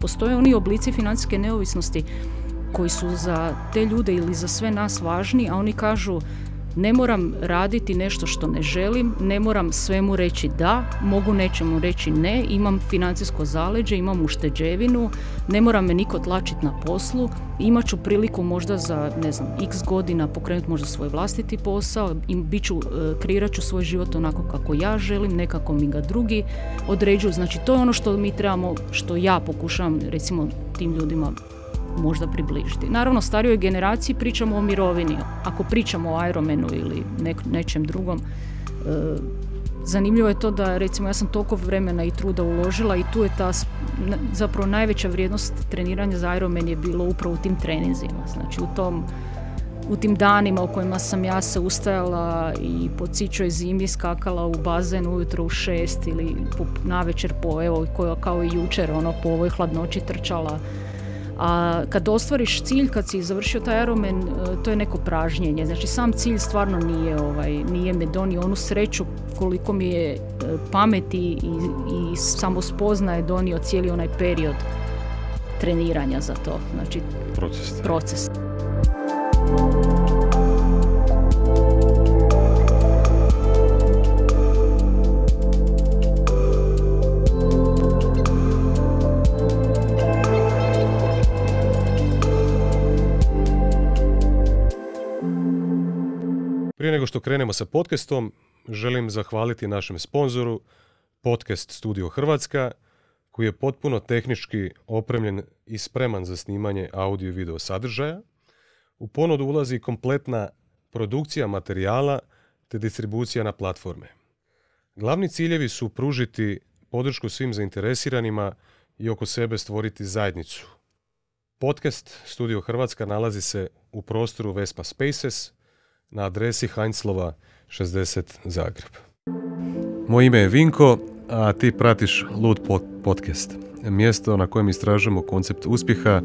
Postoje oni oblici financijske neovisnosti koji su za te ljude ili za sve nas važni, a oni kažu ne moram raditi nešto što ne želim, ne moram svemu reći da, mogu nečemu reći ne, imam financijsko zaleđe, imam ušteđevinu, ne mora me niko tlačiti na poslu, imat ću priliku možda za, ne znam, x godina pokrenuti možda svoj vlastiti posao, i bit ću, e, kreirat ću svoj život onako kako ja želim, nekako mi ga drugi određuju. Znači to je ono što mi trebamo, što ja pokušavam recimo tim ljudima možda približiti. Naravno, starijoj generaciji pričamo o mirovini. Ako pričamo o Ironmanu ili nečem drugom, e, zanimljivo je to da, recimo, ja sam toliko vremena i truda uložila i tu je ta, zapravo najveća vrijednost treniranja za Ironman je bilo upravo u tim treninzima. Znači, u tom u tim danima u kojima sam ja se ustajala i po cičoj zimi skakala u bazen ujutro u šest ili na večer po, evo, kao i jučer, ono, po ovoj hladnoći trčala a kad ostvariš cilj, kad si završio taj Ironman, e, to je neko pražnjenje. Znači sam cilj stvarno nije, ovaj, nije me donio onu sreću koliko mi je e, pameti i, i samospoznaje donio cijeli onaj period treniranja za to. Znači, proces. proces. Što krenemo sa podcastom, želim zahvaliti našem sponzoru Podcast Studio Hrvatska, koji je potpuno tehnički opremljen i spreman za snimanje audio i video sadržaja. U ponudu ulazi kompletna produkcija materijala te distribucija na platforme. Glavni ciljevi su pružiti podršku svim zainteresiranima i oko sebe stvoriti zajednicu. Podcast Studio Hrvatska nalazi se u prostoru Vespa Spaces – na adresi Heinzlova 60 Zagreb. Moje ime je Vinko, a ti pratiš Lud podcast. Mjesto na kojem istražujemo koncept uspjeha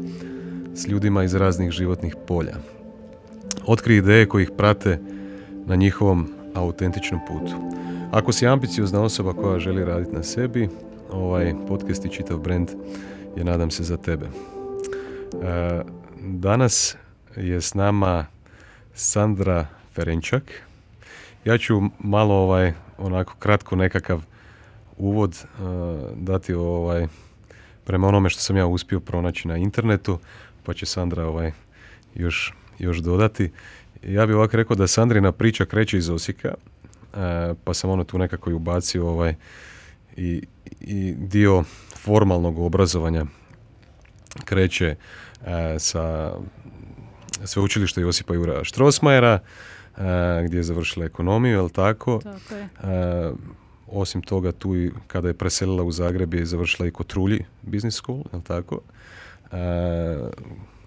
s ljudima iz raznih životnih polja. Otkri ideje koji ih prate na njihovom autentičnom putu. Ako si ambiciozna osoba koja želi raditi na sebi, ovaj podcast i čitav brand je nadam se za tebe. E, danas je s nama Sandra Ferenčak. Ja ću malo ovaj, onako kratko nekakav uvod uh, dati ovaj, prema onome što sam ja uspio pronaći na internetu, pa će Sandra ovaj, još, još dodati. Ja bih ovako rekao da Sandrina priča kreće iz Osijeka, uh, pa sam ono tu nekako i ubacio ovaj, i, i dio formalnog obrazovanja kreće uh, sa sveučilišta Josipa Jura Štrosmajera, gdje je završila ekonomiju, jel tako? Tako je. Osim toga, tu i kada je preselila u Zagreb je završila i Kotrulji Business School, jel tako?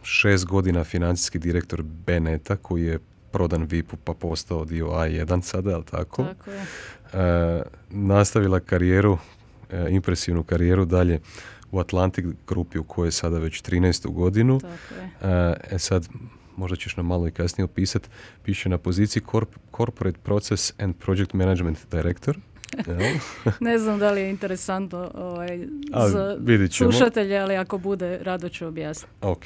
Šest godina financijski direktor Beneta koji je prodan VIP-u pa postao dio A1 sada, jel tako? Tako je. Nastavila karijeru, e, impresivnu karijeru dalje u Atlantic grupi u kojoj je sada već 13. godinu. Tako je. E sad, možda ćeš nam malo i kasnije opisati, piše na poziciji Corporate Process and Project Management Director. ne znam da li je interesantno ovaj, za slušatelje, ali ako bude, rado ću objasniti. Ok.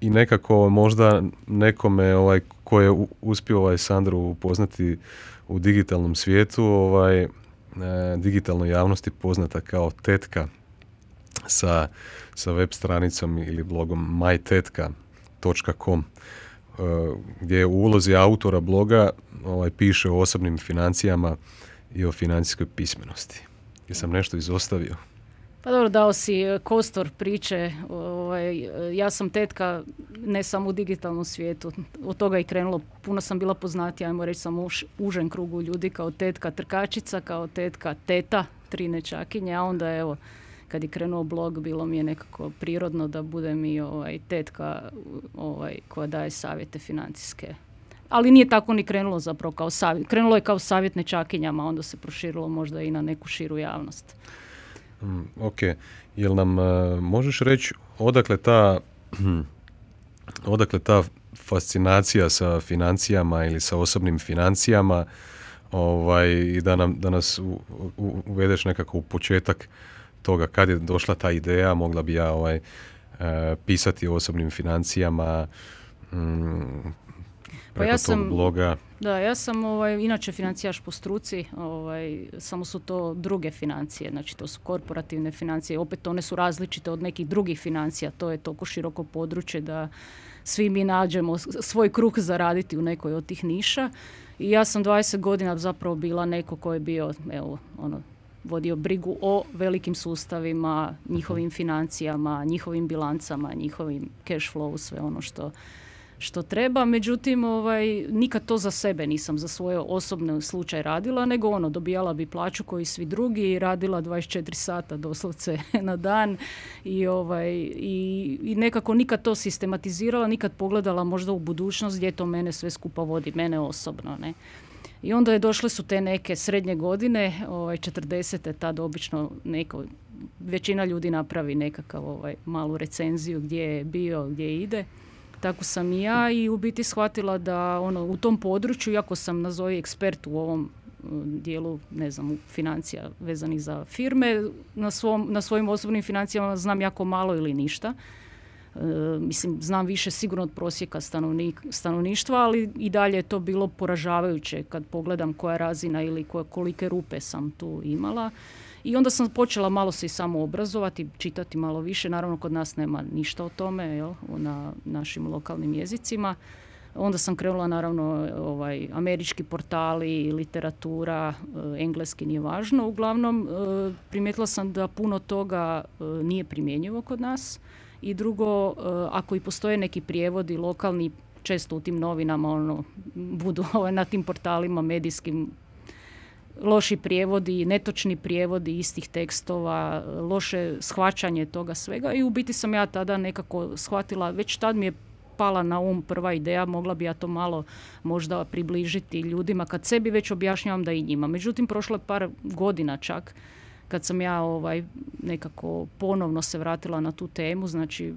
I nekako možda nekome ovaj, ko je uspio ovaj Sandru upoznati u digitalnom svijetu, ovaj, e, digitalnoj javnosti poznata kao tetka sa, sa web stranicom ili blogom MyTetka e, gdje u ulozi autora bloga ovaj, piše o osobnim financijama i o financijskoj pismenosti. Jesam nešto izostavio? Pa dobro, dao si e, kostor priče. Ovaj, ja sam tetka ne samo u digitalnom svijetu. Od toga i krenulo. Puno sam bila poznatija, ajmo reći, samo u užem krugu ljudi kao tetka trkačica, kao tetka teta, tri nečakinje, a onda evo, kad je krenuo blog bilo mi je nekako prirodno da budem i ovaj, tetka ovaj, koja daje savjete financijske. Ali nije tako ni krenulo zapravo kao savjet. Krenulo je kao savjet nečakinjama, onda se proširilo možda i na neku širu javnost. Mm, ok. Jel nam uh, možeš reći odakle ta odakle ta fascinacija sa financijama ili sa osobnim financijama ovaj, i da, nam, da nas u, uvedeš nekako u početak toga kad je došla ta ideja, mogla bi ja ovaj, e, pisati o osobnim financijama, mm, pa ja sam, bloga. Da, ja sam ovaj, inače financijaš po struci, ovaj, samo su to druge financije, znači to su korporativne financije, opet one su različite od nekih drugih financija, to je toliko široko područje da svi mi nađemo svoj kruh zaraditi u nekoj od tih niša. I ja sam 20 godina zapravo bila neko ko je bio, evo, ono, vodio brigu o velikim sustavima, njihovim financijama, njihovim bilancama, njihovim cash flow, sve ono što što treba, međutim ovaj, nikad to za sebe nisam za svoj osobni slučaj radila, nego ono, dobijala bi plaću koji svi drugi i radila 24 sata doslovce na dan i, ovaj, i, i nekako nikad to sistematizirala, nikad pogledala možda u budućnost gdje to mene sve skupa vodi, mene osobno. Ne. I onda je došle su te neke srednje godine, ovaj, 40. tad obično neko, većina ljudi napravi nekakav ovaj, malu recenziju gdje je bio, gdje ide tako sam i ja i u biti shvatila da ono, u tom području, iako sam nazovi ekspert u ovom dijelu, ne znam, financija vezanih za firme, na, svom, na svojim osobnim financijama znam jako malo ili ništa. E, mislim, znam više sigurno od prosjeka stanovnik, stanovništva, ali i dalje je to bilo poražavajuće kad pogledam koja razina ili koje, kolike rupe sam tu imala. I onda sam počela malo se i samo obrazovati, čitati malo više. Naravno, kod nas nema ništa o tome jel, na našim lokalnim jezicima. Onda sam krenula naravno ovaj, američki portali, literatura, eh, engleski nije važno. Uglavnom eh, primijetila sam da puno toga nije primjenjivo kod nas. I drugo, ako i postoje neki prijevodi lokalni, često u tim novinama ono, budu ovaj, na tim portalima medijskim loši prijevodi, netočni prijevodi istih tekstova, loše shvaćanje toga svega i u biti sam ja tada nekako shvatila, već tad mi je pala na um prva ideja, mogla bi ja to malo možda približiti ljudima kad sebi već objašnjavam da i njima. Međutim, prošlo je par godina čak kad sam ja ovaj nekako ponovno se vratila na tu temu, znači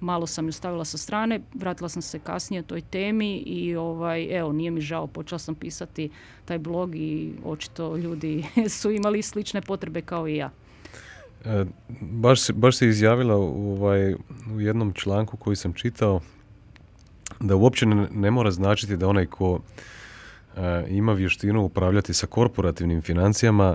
malo sam ju stavila sa strane, vratila sam se kasnije toj temi i ovaj, evo, nije mi žao, počela sam pisati taj blog i očito ljudi su imali slične potrebe kao i ja. E, baš, baš se izjavila ovaj, u jednom članku koji sam čitao da uopće ne, mora značiti da onaj ko e, ima vještinu upravljati sa korporativnim financijama,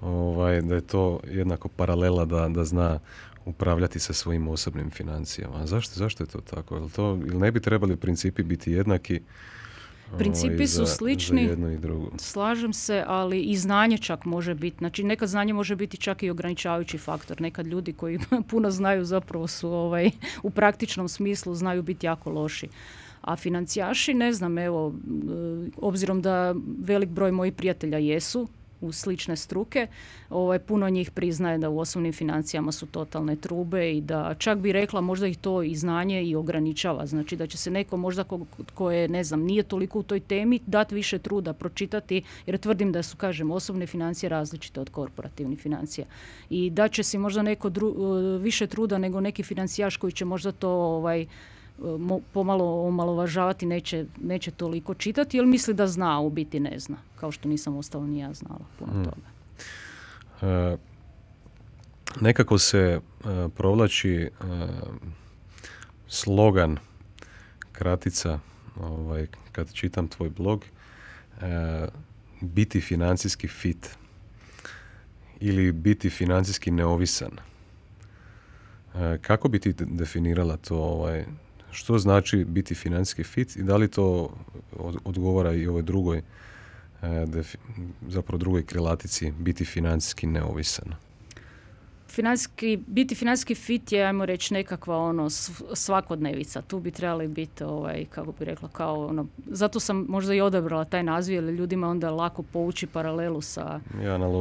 ovaj, da je to jednako paralela da, da zna upravljati sa svojim osobnim financijama. Zašto, zašto je to tako? Jel to, ili ne bi trebali principi biti jednaki? Principi ovaj, su slični, jedno i drugo. slažem se, ali i znanje čak može biti. Znači, nekad znanje može biti čak i ograničavajući faktor. Nekad ljudi koji puno znaju zapravo su ovaj, u praktičnom smislu znaju biti jako loši. A financijaši, ne znam, evo, obzirom da velik broj mojih prijatelja jesu u slične struke, ovaj, puno njih priznaje da u osnovnim financijama su totalne trube i da čak bi rekla možda ih to i znanje i ograničava. Znači da će se neko možda ko, ko je, ne znam, nije toliko u toj temi, dati više truda, pročitati, jer tvrdim da su, kažem, osobne financije različite od korporativnih financija. I da će si možda neko više truda nego neki financijaš koji će možda to ovaj, pomalo omalovažavati, neće, neće toliko čitati, jer misli da zna, u biti ne zna. Kao što nisam ostalo ni ja znala puno hmm. toga. E, nekako se e, provlači e, slogan, kratica, ovaj, kad čitam tvoj blog, biti financijski fit ili biti financijski neovisan. Kako bi ti definirala to ovaj, što znači biti financijski fit i da li to odgovara i ovoj drugoj e, zapravo drugoj krilatici biti financijski neovisan financijski, biti financijski fit je, ajmo reći, nekakva ono svakodnevica. Tu bi trebali biti, ovaj, kako bi rekla, kao ono, zato sam možda i odabrala taj naziv, jer ljudima onda lako pouči paralelu sa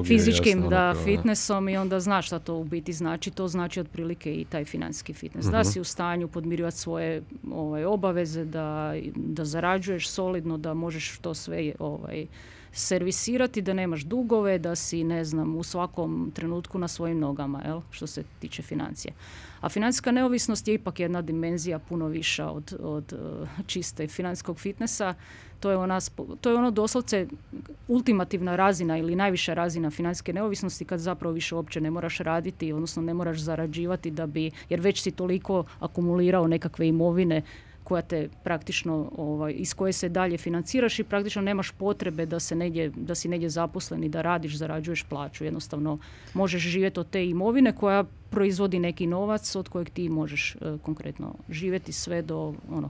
fizičkim da, fitnessom i onda znaš šta to u biti znači. To znači otprilike i taj financijski fitness. Da mhm. si u stanju podmirivati svoje ovaj, obaveze, da, da zarađuješ solidno, da možeš to sve ovaj, servisirati, da nemaš dugove, da si, ne znam, u svakom trenutku na svojim nogama, jel? što se tiče financije. A financijska neovisnost je ipak jedna dimenzija puno viša od, od uh, čiste financijskog fitnessa. To je, ona, to je ono doslovce ultimativna razina ili najviša razina financijske neovisnosti kad zapravo više uopće ne moraš raditi, odnosno ne moraš zarađivati da bi, jer već si toliko akumulirao nekakve imovine koja te praktično, ovaj, iz koje se dalje financiraš i praktično nemaš potrebe da, se negdje, da si negdje zaposlen i da radiš, zarađuješ plaću. Jednostavno možeš živjeti od te imovine koja proizvodi neki novac od kojeg ti možeš e, konkretno živjeti sve do ono,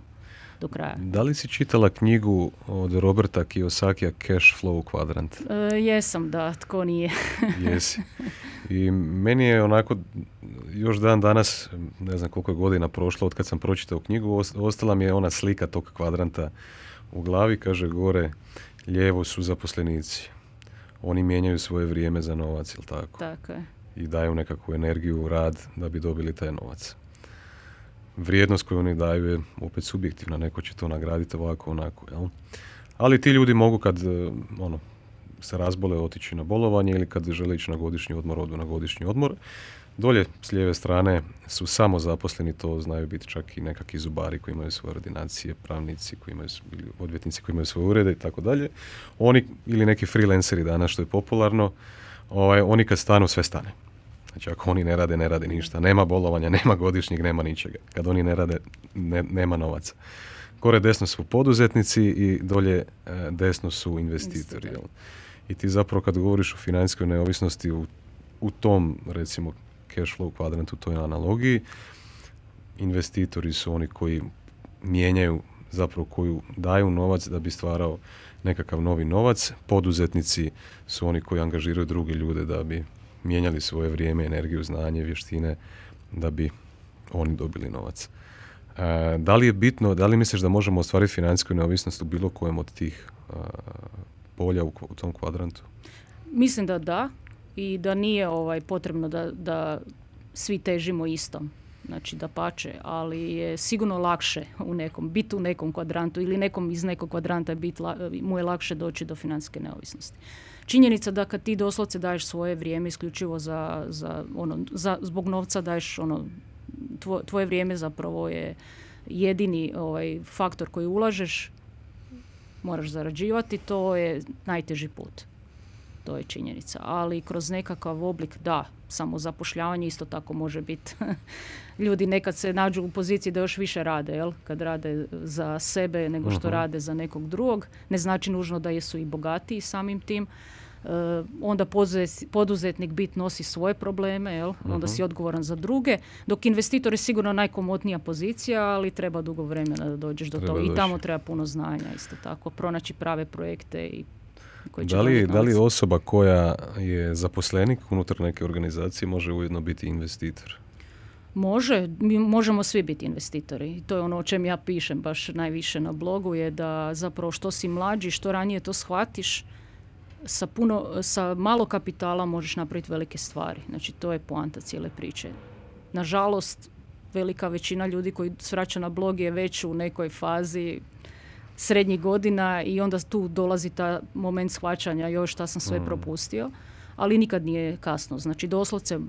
do kraja. Da li si čitala knjigu od Roberta Kiyosakija Cash Flow Quadrant? E, jesam, da, tko nije. Jesi. I meni je onako još dan danas, ne znam koliko je godina prošlo od kad sam pročitao knjigu, ostala mi je ona slika tog kvadranta u glavi, kaže gore, lijevo su zaposlenici. Oni mijenjaju svoje vrijeme za novac, jel tako? Tako je. I daju nekakvu energiju, rad da bi dobili taj novac vrijednost koju oni daju je opet subjektivna, neko će to nagraditi ovako, onako, jel? Ali ti ljudi mogu kad e, ono, se razbole otići na bolovanje ili kad žele ići na godišnji odmor, odu na godišnji odmor. Dolje s lijeve strane su samo zaposleni, to znaju biti čak i nekakvi zubari koji imaju svoje ordinacije, pravnici koji imaju, ili odvjetnici koji imaju svoje urede i tako dalje. Oni, ili neki freelanceri danas što je popularno, ovaj, oni kad stanu sve stane. Znači ako oni ne rade, ne rade ništa. Nema bolovanja, nema godišnjeg, nema ničega. Kad oni ne rade, nema novaca. Gore desno su poduzetnici i dolje e, desno su investitori. I ti zapravo kad govoriš o financijskoj neovisnosti u, u tom, recimo, cash flow kvadrantu, toj analogiji, investitori su oni koji mijenjaju, zapravo koju daju novac da bi stvarao nekakav novi novac. Poduzetnici su oni koji angažiraju druge ljude da bi mijenjali svoje vrijeme, energiju, znanje, vještine da bi oni dobili novac. E, da li je bitno, da li misliš da možemo ostvariti financijsku neovisnost u bilo kojem od tih polja u, tom kvadrantu? Mislim da da i da nije ovaj potrebno da, da svi težimo istom. Znači da pače, ali je sigurno lakše u nekom, biti u nekom kvadrantu ili nekom iz nekog kvadranta bit, mu je lakše doći do financijske neovisnosti činjenica da kad ti doslovce daješ svoje vrijeme isključivo za, za, ono, za, zbog novca daješ ono, tvoje vrijeme zapravo je jedini ovaj, faktor koji ulažeš, moraš zarađivati, to je najteži put. To je činjenica. Ali kroz nekakav oblik, da, samo zapošljavanje isto tako može biti. Ljudi nekad se nađu u poziciji da još više rade, jel? kad rade za sebe nego što mhm. rade za nekog drugog. Ne znači nužno da jesu i bogatiji samim tim. Eh, onda poduzetnik bit nosi svoje probleme, jel? onda mhm. si odgovoran za druge, dok investitor je sigurno najkomotnija pozicija, ali treba dugo vremena da dođeš do toga. I tamo treba puno znanja isto tako, pronaći prave projekte i koji će da li, da li osoba koja je zaposlenik unutar neke organizacije može ujedno biti investitor? Može, mi možemo svi biti investitori. I to je ono o čem ja pišem baš najviše na blogu je da zapravo što si mlađi, što ranije to shvatiš, sa, puno, sa malo kapitala možeš napraviti velike stvari. Znači to je poanta cijele priče. Nažalost, velika većina ljudi koji svraća na blog je već u nekoj fazi srednjih godina i onda tu dolazi ta moment shvaćanja još šta sam sve mm. propustio ali nikad nije kasno. Znači doslovce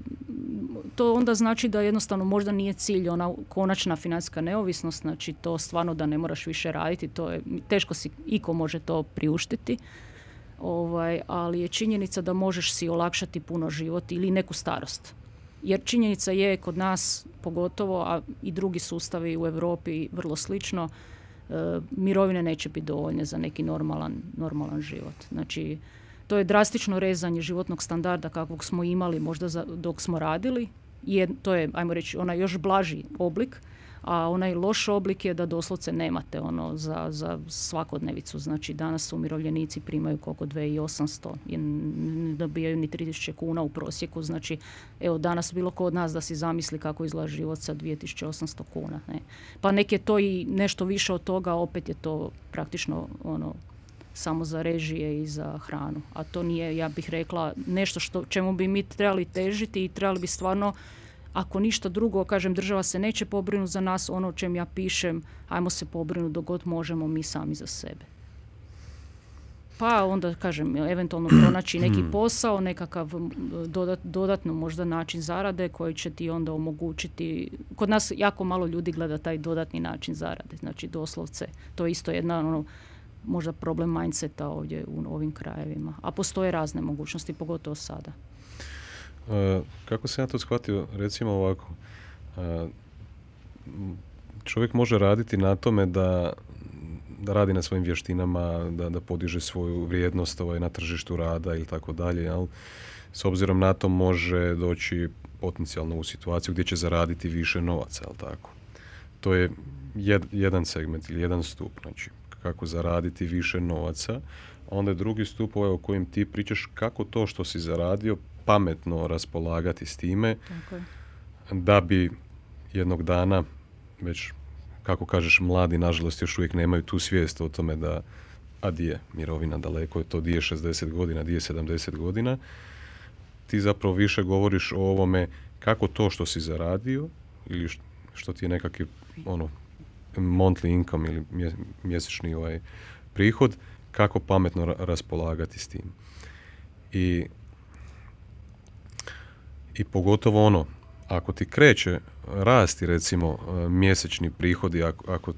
to onda znači da jednostavno možda nije cilj ona konačna financijska neovisnost, znači to stvarno da ne moraš više raditi, to je teško si iko može to priuštiti ovaj, ali je činjenica da možeš si olakšati puno život ili neku starost. Jer činjenica je kod nas pogotovo, a i drugi sustavi u Europi vrlo slično, mirovine neće biti dovoljne za neki normalan, normalan život. Znači, to je drastično rezanje životnog standarda kakvog smo imali možda za, dok smo radili. Je, to je, ajmo reći, onaj još blaži oblik a onaj loš oblik je da doslovce nemate ono za, za svakodnevicu. Znači danas umirovljenici primaju koliko 2800 i ne dobijaju ni 3000 kuna u prosjeku. Znači evo danas bilo ko od nas da si zamisli kako izgleda život sa 2800 kuna. Ne. Pa nek je to i nešto više od toga, opet je to praktično ono samo za režije i za hranu. A to nije, ja bih rekla, nešto što, čemu bi mi trebali težiti i trebali bi stvarno ako ništa drugo, kažem, država se neće pobrinuti za nas, ono o čem ja pišem, ajmo se pobrinuti dok god možemo mi sami za sebe. pa onda kažem eventualno pronaći neki posao, nekakav dodatno možda način zarade koji će ti onda omogućiti, kod nas jako malo ljudi gleda taj dodatni način zarade, znači doslovce, to je isto jedna ono, možda problem mindseta ovdje u ovim krajevima, a postoje razne mogućnosti, pogotovo sada. E, kako se ja to shvatio, recimo ovako, e, čovjek može raditi na tome da da radi na svojim vještinama, da, da podiže svoju vrijednost ovaj, na tržištu rada ili tako dalje, ali s obzirom na to može doći potencijalno u situaciju gdje će zaraditi više novaca, jel tako? To je jedan segment ili jedan stup, znači kako zaraditi više novaca, onda je drugi stup ovaj o kojem ti pričaš kako to što si zaradio pametno raspolagati s time da bi jednog dana već kako kažeš, mladi nažalost još uvijek nemaju tu svijest o tome da a di je mirovina daleko je to di je 60 godina, di je 70 godina. Ti zapravo više govoriš o ovome kako to što si zaradio ili što ti je nekakvi ono monthly income ili mjesečni ovaj prihod, kako pametno raspolagati s tim. I, I pogotovo ono, ako ti kreće rasti recimo e, mjesečni prihodi ako, ako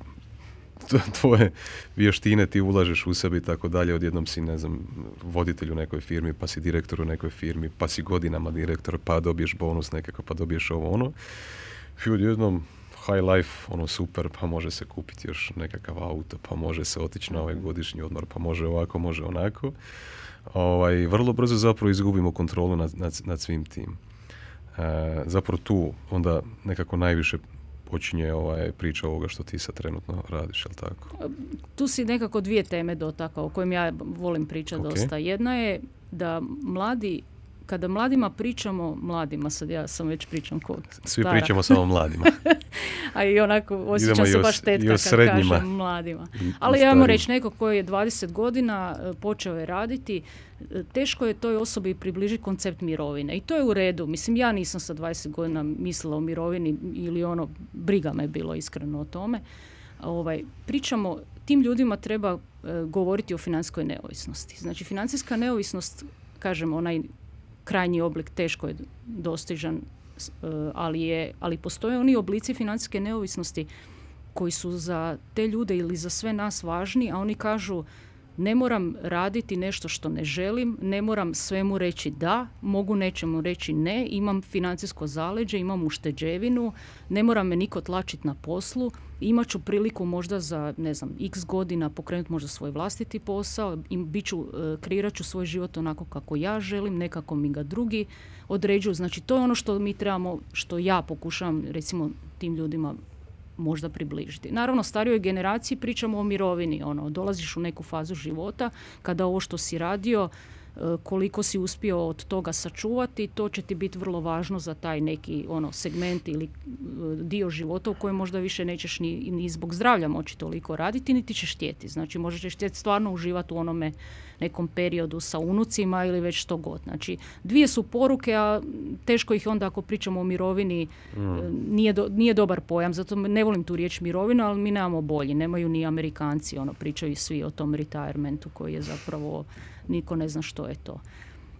tvoje vještine ti ulažeš u sebi i tako dalje, odjednom si, ne znam, voditelj u nekoj firmi, pa si direktor u nekoj firmi, pa si godinama direktor, pa dobiješ bonus nekako, pa dobiješ ovo ono. I odjednom high life, ono super, pa može se kupiti još nekakav auto, pa može se otići na ovaj godišnji odmor, pa može ovako, može onako. Ovaj, vrlo brzo zapravo izgubimo kontrolu nad, nad, nad svim tim. E, zapravo tu onda nekako najviše počinje ovaj priča ovoga što ti sad trenutno radiš, jel tako? Tu si nekako dvije teme dotakao o kojim ja volim pričati dosta. Jedna je da mladi kada mladima pričamo, mladima sad ja sam već pričam kod Svi pričamo samo mladima. A i onako osjećam se baš tetka kad kažem mladima. Ali ja reći, neko koji je 20 godina e, počeo je raditi, e, teško je toj osobi približiti koncept mirovine. I to je u redu. Mislim, ja nisam sa 20 godina mislila o mirovini ili ono, briga me bilo iskreno o tome. Ovaj, pričamo, tim ljudima treba e, govoriti o financijskoj neovisnosti. Znači, financijska neovisnost, kažem, onaj krajnji oblik teško je dostižan, e, ali, je, ali postoje oni oblici financijske neovisnosti koji su za te ljude ili za sve nas važni, a oni kažu ne moram raditi nešto što ne želim, ne moram svemu reći da, mogu nečemu reći ne, imam financijsko zaleđe, imam ušteđevinu, ne mora me niko tlačiti na poslu, imat ću priliku možda za, ne znam, x godina pokrenuti možda svoj vlastiti posao, im, bit ću, e, kreirat ću svoj život onako kako ja želim, nekako mi ga drugi određuju. Znači to je ono što mi trebamo, što ja pokušavam recimo tim ljudima možda približiti. Naravno, starijoj generaciji pričamo o mirovini, ono, dolaziš u neku fazu života kada ovo što si radio koliko si uspio od toga sačuvati, to će ti biti vrlo važno za taj neki ono segment ili e, dio života u kojem možda više nećeš ni, ni zbog zdravlja moći toliko raditi, niti ćeš htjeti. Znači možda ćeš htjeti stvarno uživati u onome nekom periodu sa unucima ili već što god. Znači dvije su poruke, a teško ih onda ako pričamo o mirovini mm. e, nije, nije dobar pojam, zato ne volim tu riječ mirovina, ali mi nemamo bolji, nemaju ni Amerikanci, ono pričaju svi o tom retirementu koji je zapravo niko ne zna što je to.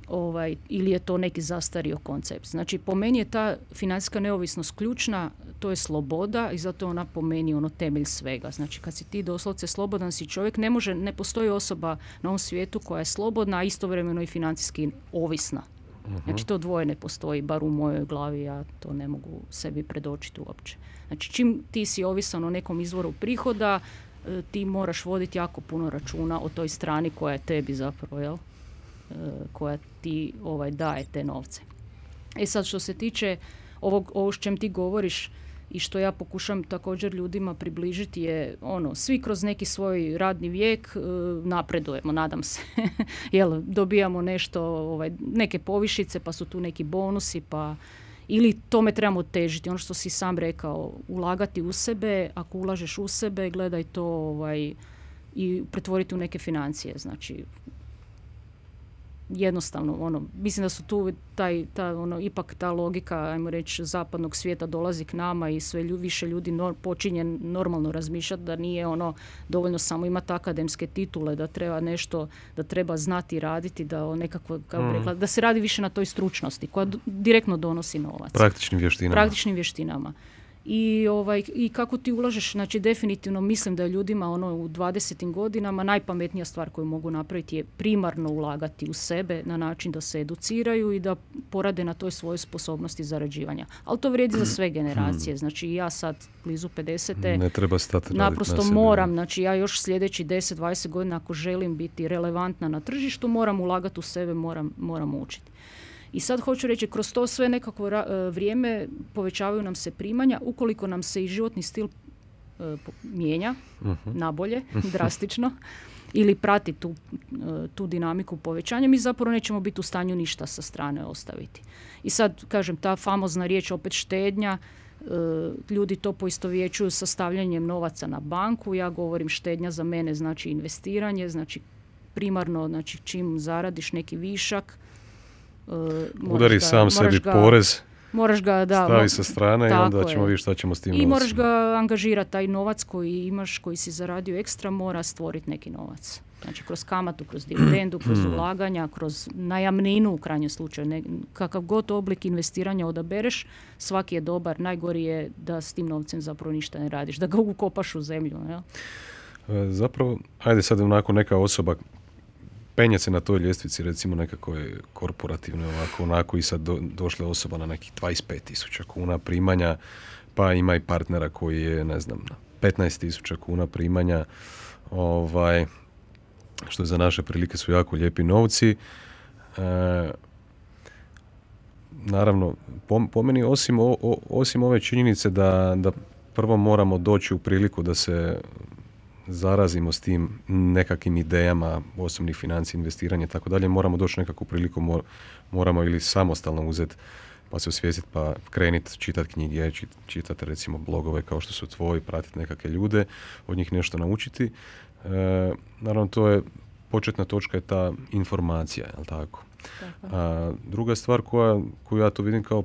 Ovaj, ili je to neki zastario koncept. Znači, po meni je ta financijska neovisnost ključna, to je sloboda i zato ona po meni ono temelj svega. Znači, kad si ti doslovce slobodan si čovjek, ne može, ne postoji osoba na ovom svijetu koja je slobodna, a istovremeno i financijski ovisna. uh Znači, to dvoje ne postoji, bar u mojoj glavi, ja to ne mogu sebi predočiti uopće. Znači, čim ti si ovisan o nekom izvoru prihoda, ti moraš voditi jako puno računa o toj strani koja je tebi zapravo, jel? E, koja ti ovaj, daje te novce. E sad što se tiče ovog, ovo s čem ti govoriš i što ja pokušam također ljudima približiti je ono, svi kroz neki svoj radni vijek e, napredujemo, nadam se. jel, dobijamo nešto, ovaj, neke povišice, pa su tu neki bonusi, pa ili tome trebamo težiti. Ono što si sam rekao, ulagati u sebe, ako ulažeš u sebe, gledaj to ovaj, i pretvoriti u neke financije. Znači, jednostavno ono mislim da su tu taj ta ono ipak ta logika ajmo reći zapadnog svijeta dolazi k nama i sve više ljudi nor, počinje normalno razmišljati da nije ono dovoljno samo imati akademske titule da treba nešto da treba znati raditi da nekako kao mm. rekla da se radi više na toj stručnosti koja direktno donosi novac. Praktičnim vještinama. Praktičnim vještinama i, ovaj, i kako ti ulažeš, znači definitivno mislim da je ljudima ono u 20. godinama najpametnija stvar koju mogu napraviti je primarno ulagati u sebe na način da se educiraju i da porade na toj svojoj sposobnosti zarađivanja. Ali to vrijedi za sve generacije. Znači ja sad blizu 50. Ne treba stati Naprosto moram, znači ja još sljedeći 10-20 godina ako želim biti relevantna na tržištu, moram ulagati u sebe, moram, moram učiti. I sad hoću reći, kroz to sve nekako e, vrijeme povećavaju nam se primanja, ukoliko nam se i životni stil e, mijenja uh nabolje, drastično, ili prati tu, e, tu dinamiku povećanja, mi zapravo nećemo biti u stanju ništa sa strane ostaviti. I sad, kažem, ta famozna riječ opet štednja, ljudi to poistovjećuju sa stavljanjem novaca na banku, ja govorim štednja za mene znači investiranje, znači primarno znači čim zaradiš neki višak, Uh, Udari sam sebi ga, porez, moraš ga da stavi sa strane i onda ćemo vidjeti šta ćemo s tim I moraš ga angažirati, taj novac koji imaš, koji si zaradio ekstra, mora stvoriti neki novac. Znači kroz kamatu, kroz dividendu, kroz mm. ulaganja, kroz najamninu u krajnjem slučaju. Ne, kakav god oblik investiranja odabereš, svaki je dobar. Najgori je da s tim novcem zapravo ništa ne radiš, da ga ukopaš u zemlju. Jel? E, zapravo, ajde sad onako neka osoba penje se na toj ljestvici recimo nekako je korporativno ovako onako i sad do, došla osoba na nekih 25 tisuća kuna primanja pa ima i partnera koji je ne znam na 15 tisuća kuna primanja ovaj što za naše prilike su jako lijepi novci. E, naravno po, po meni osim, osim ove činjenice da, da prvo moramo doći u priliku da se zarazimo s tim nekakvim idejama osobnih financija, investiranja i tako dalje, moramo doći nekakvu priliku, moramo ili samostalno uzeti pa se osvijestiti, pa kreniti čitati knjige, čitati recimo blogove kao što su tvoji, pratiti nekakve ljude, od njih nešto naučiti. E, naravno, to je, početna točka je ta informacija, jel tako? A, druga stvar koja, koju ja tu vidim kao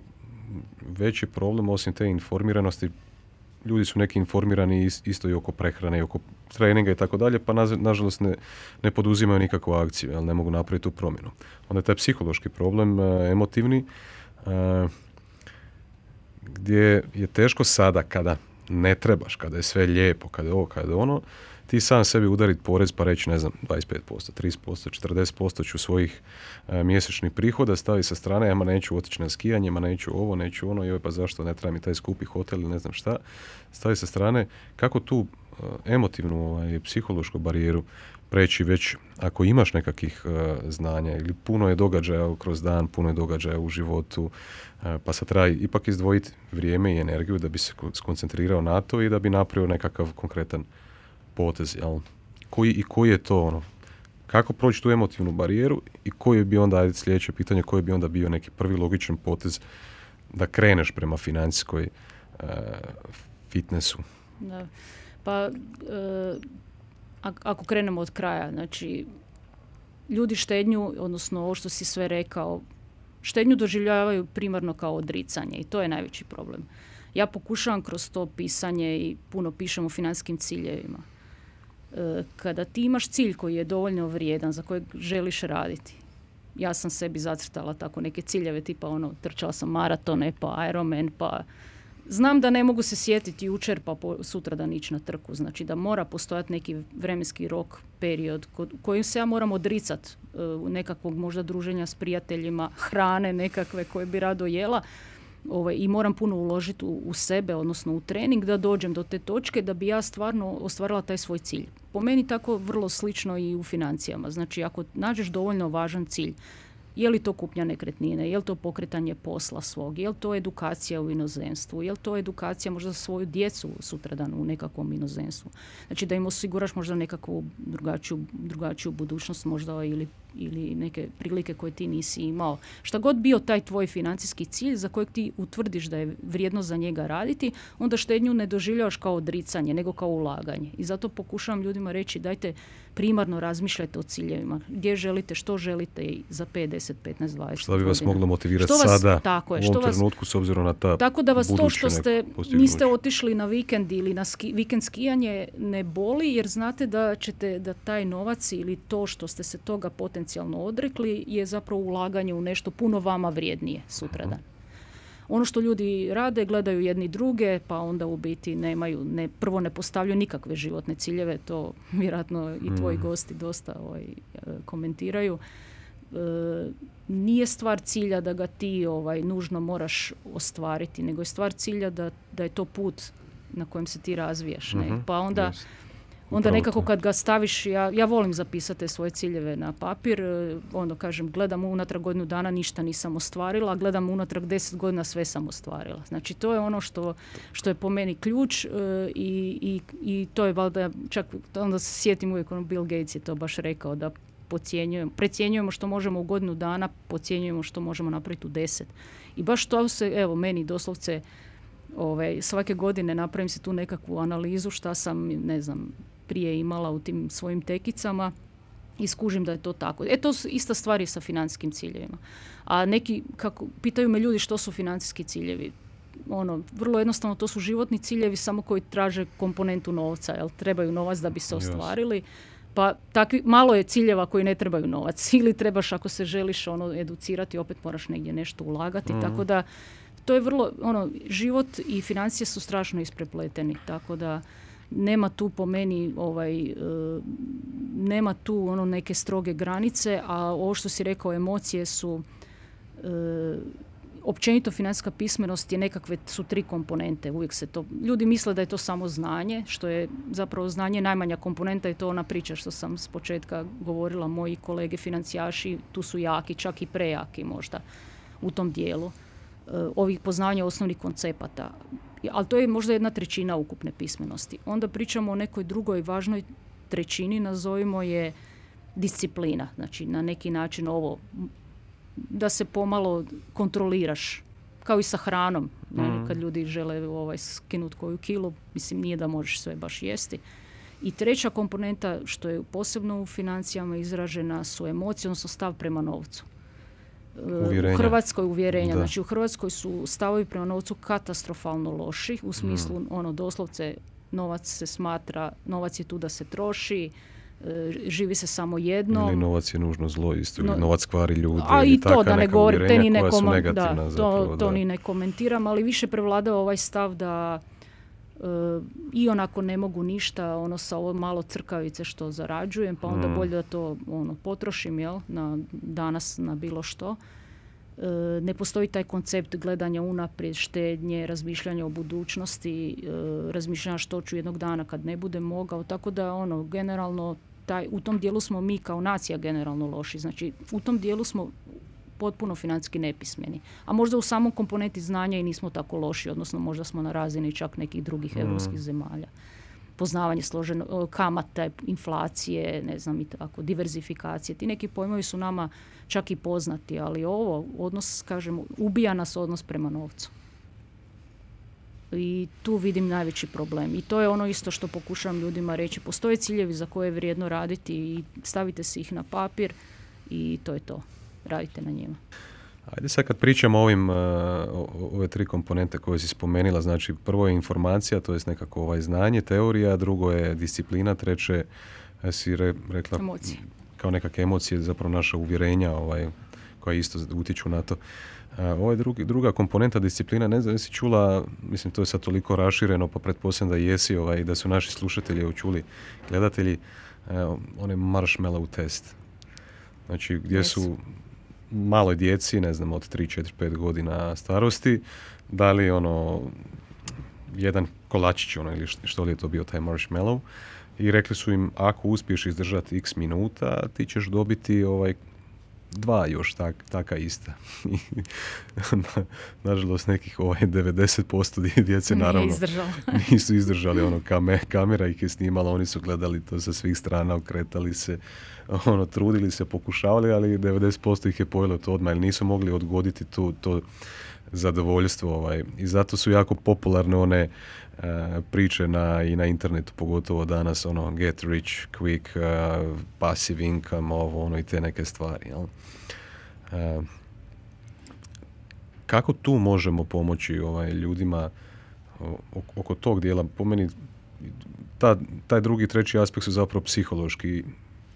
veći problem, osim te informiranosti, ljudi su neki informirani isto i oko prehrane i oko treninga i tako dalje, pa nažalost ne, ne poduzimaju nikakvu akciju, jer ne mogu napraviti tu promjenu. Onda je taj psihološki problem, e, emotivni, e, gdje je teško sada kada ne trebaš, kada je sve lijepo, kada je ovo, kada je ono, ti sam sebi udariti porez pa reći, ne znam, 25%, 30%, 40% ću svojih e, mjesečnih prihoda stavi sa strane, ja neću otići na skijanje, ma neću ovo, neću ono, joj pa zašto ne treba mi taj skupi hotel ili ne znam šta, stavi sa strane, kako tu e, emotivnu ovaj, psihološku barijeru preći već ako imaš nekakvih e, znanja ili puno je događaja kroz dan, puno je događaja u životu, pa sad treba ipak izdvojiti vrijeme i energiju da bi se skoncentrirao na to i da bi napravio nekakav konkretan potez, jel? Koji, I koji je to ono, kako proći tu emotivnu barijeru i koji bi onda, ajde sljedeće pitanje, koji bi onda bio neki prvi logičan potez da kreneš prema financijskoj uh, fitnessu? Da. Pa, uh, ako krenemo od kraja, znači, ljudi štednju, odnosno ovo što si sve rekao, štednju doživljavaju primarno kao odricanje i to je najveći problem. Ja pokušavam kroz to pisanje i puno pišem o financijskim ciljevima kada ti imaš cilj koji je dovoljno vrijedan za kojeg želiš raditi, ja sam sebi zacrtala tako neke ciljeve tipa ono trčala sam maratone pa Ironman pa znam da ne mogu se sjetiti jučer pa sutra da nići na trku. Znači da mora postojati neki vremenski rok period kojim se ja moram odricat uh, nekakvog možda druženja s prijateljima hrane nekakve koje bi rado jela ovaj, i moram puno uložiti u, u, sebe, odnosno u trening da dođem do te točke da bi ja stvarno ostvarila taj svoj cilj. Po meni tako vrlo slično i u financijama. Znači ako nađeš dovoljno važan cilj, Je li to kupnja nekretnine, je li to pokretanje posla svog, je li to edukacija u inozemstvu, je li to edukacija možda za svoju djecu sutradan u nekakvom inozemstvu. Znači da im osiguraš možda nekakvu drugačiju, drugačiju budućnost možda ili ili neke prilike koje ti nisi imao. Šta god bio taj tvoj financijski cilj za kojeg ti utvrdiš da je vrijedno za njega raditi, onda štednju ne doživljavaš kao odricanje, nego kao ulaganje. I zato pokušavam ljudima reći dajte primarno razmišljajte o ciljevima. Gdje želite, što želite i za 5, 10, 15, 20 Što bi vas moglo motivirati sada tako je, u ovom što trenutku s obzirom na ta Tako da vas to što ste niste otišli na vikend ili na ski, vikend skijanje ne boli jer znate da ćete da taj novac ili to što ste se toga potencijalno odrekli je zapravo ulaganje u nešto puno vama vrijednije sutradan. Ono što ljudi rade, gledaju jedni druge, pa onda u biti nemaju, ne, prvo ne postavljaju nikakve životne ciljeve, to vjerojatno i tvoji mm. gosti dosta ovaj, e, komentiraju. E, nije stvar cilja da ga ti ovaj, nužno moraš ostvariti, nego je stvar cilja da, da je to put na kojem se ti razvijaš. Ne? Mhm. Pa onda onda nekako kad ga staviš, ja, ja volim zapisati svoje ciljeve na papir, e, onda kažem, gledam unatrag godinu dana, ništa nisam ostvarila, gledam unatrag deset godina, sve sam ostvarila. Znači to je ono što, što je po meni ključ e, i, i, i to je valjda, čak onda se sjetim uvijek, ono Bill Gates je to baš rekao, da pocijenjujemo, precjenjujemo što možemo u godinu dana, pocijenjujemo što možemo napraviti u deset. I baš to se, evo, meni doslovce ovaj, svake godine napravim se tu nekakvu analizu šta sam, ne znam, prije imala u tim svojim tekicama i skužim da je to tako. E to su ista stvar i sa financijskim ciljevima. A neki, kako, pitaju me ljudi što su financijski ciljevi. Ono, vrlo jednostavno to su životni ciljevi samo koji traže komponentu novca, jel trebaju novac da bi se ostvarili. Pa takvi, malo je ciljeva koji ne trebaju novac. Ili trebaš ako se želiš ono educirati, opet moraš negdje nešto ulagati. Mhm. Tako da to je vrlo, ono, život i financije su strašno isprepleteni. Tako da nema tu po meni ovaj e, nema tu ono neke stroge granice a ovo što si rekao emocije su e, općenito financijska pismenost je nekakve su tri komponente uvijek se to ljudi misle da je to samo znanje što je zapravo znanje najmanja komponenta i to ona priča što sam s početka govorila moji kolege financijaši tu su jaki čak i prejaki možda u tom dijelu ovih poznavanja osnovnih koncepata ali to je možda jedna trećina ukupne pismenosti. Onda pričamo o nekoj drugoj važnoj trećini, nazovimo je disciplina. Znači na neki način ovo da se pomalo kontroliraš kao i sa hranom. Mhm. Kad ljudi žele ovaj, skinuti koju kilu, mislim nije da možeš sve baš jesti. I treća komponenta što je posebno u financijama izražena su emocije, odnosno stav prema novcu. Uvjerenja. U Hrvatskoj uvjerenja. Znači u Hrvatskoj su stavovi prema novcu katastrofalno loši. U smislu mm. ono doslovce novac se smatra, novac je tu da se troši, e, živi se samo jedno. Ili novac je nužno zlo isto, ili novac kvari ljude. A i to da ne govorite, ni ne, da, to, to ni ne komentiram, ali više prevlada ovaj stav da i onako ne mogu ništa ono sa ovo malo crkavice što zarađujem pa onda mm. bolje da to ono potrošim jel na danas na bilo što e, ne postoji taj koncept gledanja unaprijed, štednje, razmišljanja o budućnosti, e, razmišljanja što ću jednog dana kad ne budem mogao, tako da ono generalno taj, u tom dijelu smo mi kao nacija generalno loši. Znači u tom dijelu smo potpuno financijski nepismeni. A možda u samom komponenti znanja i nismo tako loši, odnosno možda smo na razini čak nekih drugih mm. europskih zemalja. Poznavanje složeno, kamate, inflacije, ne znam i tako, diverzifikacije. Ti neki pojmovi su nama čak i poznati, ali ovo, odnos, kažemo, ubija nas odnos prema novcu. I tu vidim najveći problem. I to je ono isto što pokušavam ljudima reći. Postoje ciljevi za koje je vrijedno raditi i stavite se ih na papir i to je to radite na njima. Ajde sad kad pričamo o ovim, uh, ove tri komponente koje si spomenila, znači prvo je informacija, to je nekako ovaj znanje, teorija, drugo je disciplina, treće si rekla emocije. kao nekakve emocije, zapravo naša uvjerenja ovaj, koja isto utječu na to. Uh, ovo je drugi, druga komponenta disciplina, ne znam, jesi čula, mislim to je sad toliko rašireno, pa pretpostavljam da jesi, ovaj, da su naši slušatelji čuli, gledatelji, onaj marshmallow test. Znači gdje su maloj djeci, ne znam, od 3, 4, 5 godina starosti, da li ono jedan kolačić ono, ili što li je to bio taj marshmallow i rekli su im ako uspiješ izdržati x minuta ti ćeš dobiti ovaj dva još tak, taka ista. Nažalost, nekih ovaj 90% djece naravno nisu izdržali. Ono, kame, kamera ih je snimala, oni su gledali to sa svih strana, okretali se, ono, trudili se, pokušavali, ali 90% ih je pojelo to odmah, jer nisu mogli odgoditi tu, to zadovoljstvo. Ovaj. I zato su jako popularne one priče na, i na internetu, pogotovo danas, ono, get rich quick, uh, passive income, ovo, ono, i te neke stvari. Jel? E, kako tu možemo pomoći ovaj, ljudima oko tog dijela? Po meni, ta, taj drugi, treći aspekt su zapravo psihološki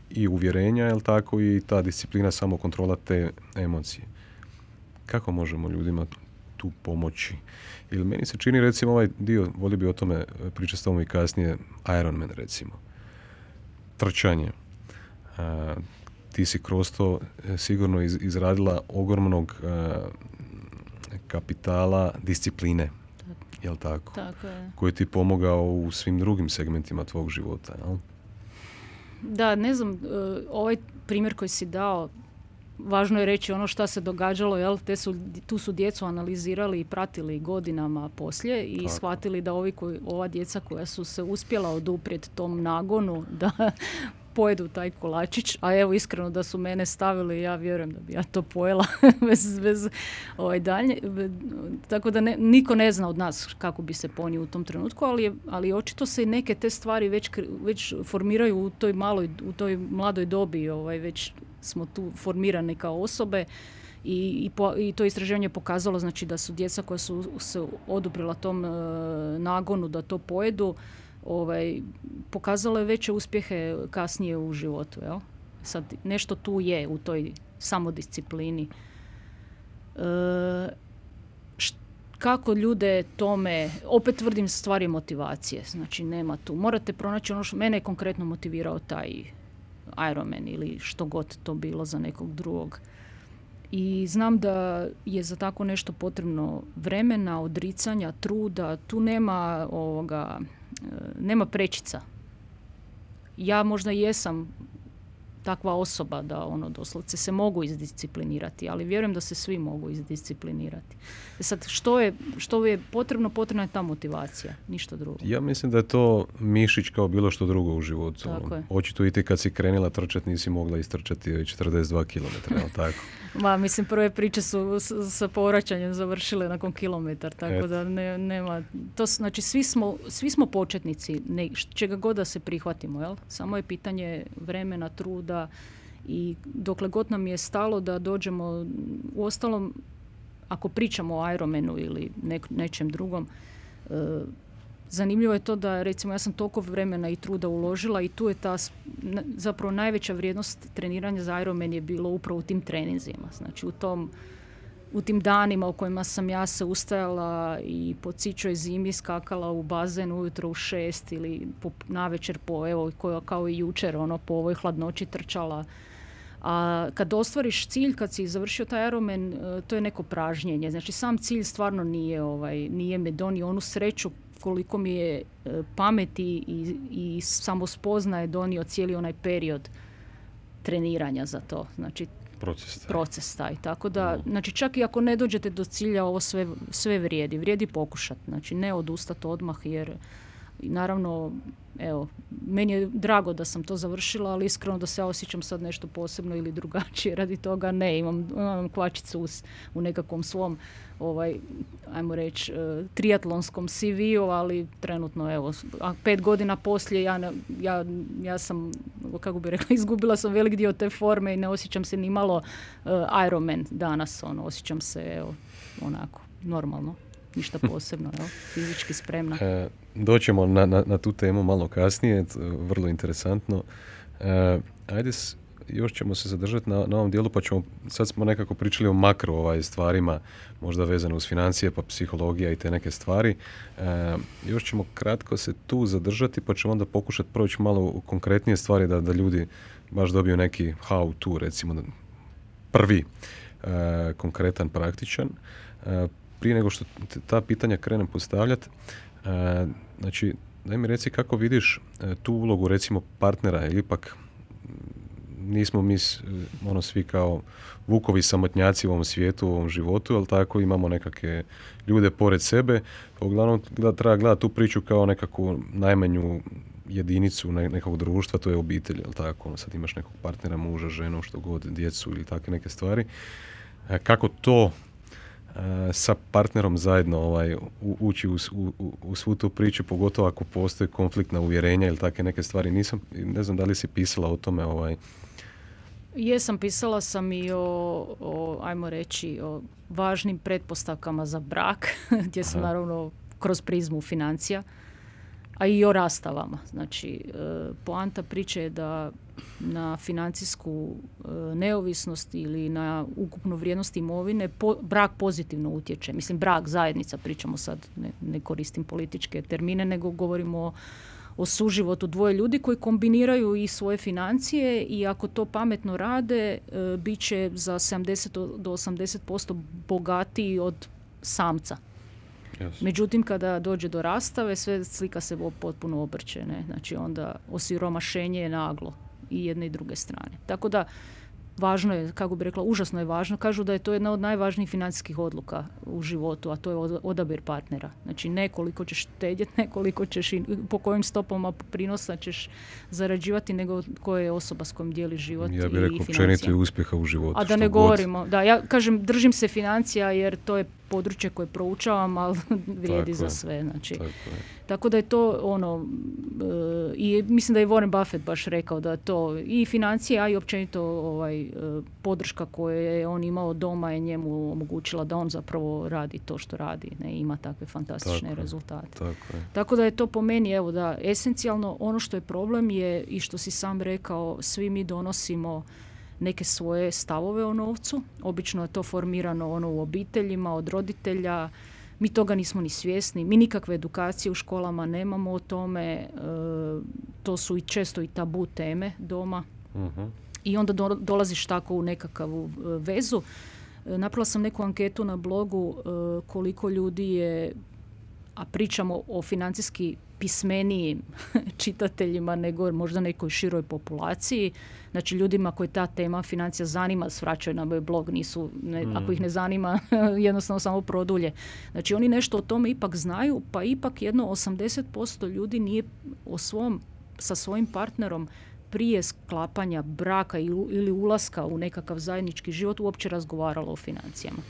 i uvjerenja, jel tako, i ta disciplina samokontrola te emocije. Kako možemo ljudima tu pomoći? Ili meni se čini recimo ovaj dio, volio bi o tome pričati s i kasnije, Ironman recimo. Trčanje. ti si kroz to e, sigurno izradila ogromnog e, kapitala discipline. Jel tako? Tako je. Koji ti pomogao u svim drugim segmentima tvog života, jel? Da, ne znam, e, ovaj primjer koji si dao, važno je reći ono što se događalo, jel, te su, tu su djecu analizirali i pratili godinama poslije i shvatili da ovi koji, ova djeca koja su se uspjela oduprijeti tom nagonu da pojedu taj kolačić, a evo iskreno da su mene stavili, ja vjerujem da bi ja to pojela bez, bez ovaj dalje. Tako da ne, niko ne zna od nas kako bi se ponio u tom trenutku, ali, ali očito se neke te stvari već, već formiraju u toj maloj, u toj mladoj dobi, ovaj, već smo tu formirane kao osobe. I, i, to istraživanje pokazalo znači da su djeca koja su se odubrila tom e, nagonu da to pojedu ovaj, pokazalo je veće uspjehe kasnije u životu. Jel? Sad, nešto tu je u toj samodisciplini. E, kako ljude tome, opet tvrdim stvari motivacije, znači nema tu. Morate pronaći ono što mene je konkretno motivirao taj Ironman ili što god to bilo za nekog drugog. I znam da je za tako nešto potrebno vremena, odricanja, truda, tu nema ovoga, e, nema prečica. Ja možda jesam takva osoba da ono doslovce se mogu izdisciplinirati, ali vjerujem da se svi mogu izdisciplinirati. E sad, što je, što je potrebno? Potrebna je ta motivacija, ništa drugo. Ja mislim da je to mišić kao bilo što drugo u životu. Tako je. Očito i ti kad si krenila trčati nisi mogla istrčati 42 km, tako? Ma, mislim, prve priče su sa povraćanjem završile nakon kilometar, tako da ne, nema... To, znači, svi smo, svi smo početnici, ne, čega god da se prihvatimo, jel? Samo je pitanje vremena, truda i dokle god nam je stalo da dođemo, u ostalom, ako pričamo o Ironmanu ili nečem drugom, e, zanimljivo je to da recimo ja sam toliko vremena i truda uložila i tu je ta zapravo najveća vrijednost treniranja za Ironman je bilo upravo u tim treninzima. Znači u tom u tim danima u kojima sam ja se ustajala i po cičoj zimi skakala u bazen ujutro u šest ili po, navečer po, evo, kao i jučer, ono, po ovoj hladnoći trčala a kad ostvariš cilj, kad si završio taj Ironman, e, to je neko pražnjenje. Znači sam cilj stvarno nije, ovaj, nije me donio onu sreću koliko mi je e, pameti i, i samospoznaje donio cijeli onaj period treniranja za to. Znači proces taj. proces taj. Tako da, znači čak i ako ne dođete do cilja, ovo sve, sve vrijedi. Vrijedi pokušati. Znači ne odustati odmah jer naravno evo, meni je drago da sam to završila, ali iskreno da se ja osjećam sad nešto posebno ili drugačije radi toga, ne, imam, imam kvačicu u, u nekakvom svom, ovaj, ajmo reći, uh, triatlonskom CV-u, ali trenutno, evo, a pet godina poslije ja, ja, ja sam, kako bi rekla, izgubila sam velik dio te forme i ne osjećam se ni malo uh, Ironman danas, ono, osjećam se, evo, onako, normalno ništa posebno, jel? fizički spremna. E, doćemo na, na, na, tu temu malo kasnije, vrlo interesantno. E, ajde, još ćemo se zadržati na, na ovom dijelu, pa ćemo, sad smo nekako pričali o makro ovaj, stvarima, možda vezano uz financije, pa psihologija i te neke stvari. E, još ćemo kratko se tu zadržati, pa ćemo onda pokušati proći malo u konkretnije stvari da, da ljudi baš dobiju neki how to, recimo, prvi e, konkretan, praktičan. E, prije nego što ta pitanja krenem postavljati, e, znači, daj mi reci kako vidiš e, tu ulogu recimo partnera ili ipak nismo mi ono svi kao vukovi samotnjaci u ovom svijetu, u ovom životu, ali tako imamo nekakve ljude pored sebe. Uglavnom treba gledati tu priču kao nekakvu najmanju jedinicu nekog društva, to je obitelj, jel tako? Ono, sad imaš nekog partnera, muža, ženu, što god, djecu ili takve neke stvari. E, kako to e, sa partnerom zajedno ovaj, ući u, u, u, svu tu priču, pogotovo ako postoji konfliktna uvjerenja ili takve neke stvari. Nisam, ne znam da li si pisala o tome ovaj, Jesam, pisala sam i o, o, ajmo reći, o važnim pretpostavkama za brak, gdje sam naravno kroz prizmu financija a i o rastavama. Znači, e, poanta priče je da na financijsku e, neovisnost ili na ukupnu vrijednost imovine brak pozitivno utječe. Mislim, brak, zajednica, pričamo sad, ne, koristim političke termine, nego govorimo o, o suživotu dvoje ljudi koji kombiniraju i svoje financije i ako to pametno rade, e, bit će za 70 do 80% bogatiji od samca. Međutim, kada dođe do rastave, sve slika se potpuno obrće. Ne? Znači, onda osiromašenje je naglo i jedne i druge strane. Tako da, važno je, kako bi rekla, užasno je važno. Kažu da je to jedna od najvažnijih financijskih odluka u životu, a to je odabir partnera. Znači ne koliko ćeš štedjeti, ne koliko ćeš i po kojim stopama prinosa ćeš zarađivati, nego koja je osoba s kojom dijeli život ja bih rekao općenito uspjeha u životu. A da ne govorimo, da, ja kažem, držim se financija jer to je područje koje proučavam, ali vrijedi za sve. Znači. Tako, da je to ono, e, i mislim da je Warren Buffett baš rekao da to i financija, a i općenito ovaj, e, podrška koju je on imao doma je njemu omogućila da on zapravo radi to što radi, ne, ima takve fantastične rezultate. Tako, da je to po meni, evo da, esencijalno ono što je problem je i što si sam rekao, svi mi donosimo neke svoje stavove o novcu. Obično je to formirano ono u obiteljima, od roditelja. Mi toga nismo ni svjesni. Mi nikakve edukacije u školama nemamo o tome. E, to su i često i tabu teme doma. uh I onda dolaziš tako u nekakavu e, vezu. E, napravila sam neku anketu na blogu koliko ljudi je, a pričamo o financijski pismenijim čitateljima nego možda nekoj široj populaciji. Znači ljudima koji ta tema financija zanima svraćaju na moj blog, nisu, ne, mm. ako ih ne zanima jednostavno samo produlje. Znači oni nešto o tome ipak znaju, pa ipak jedno 80% ljudi nije o svom, sa svojim partnerom prije sklapanja braka ili ulaska u nekakav zajednički život uopće razgovaralo o financijama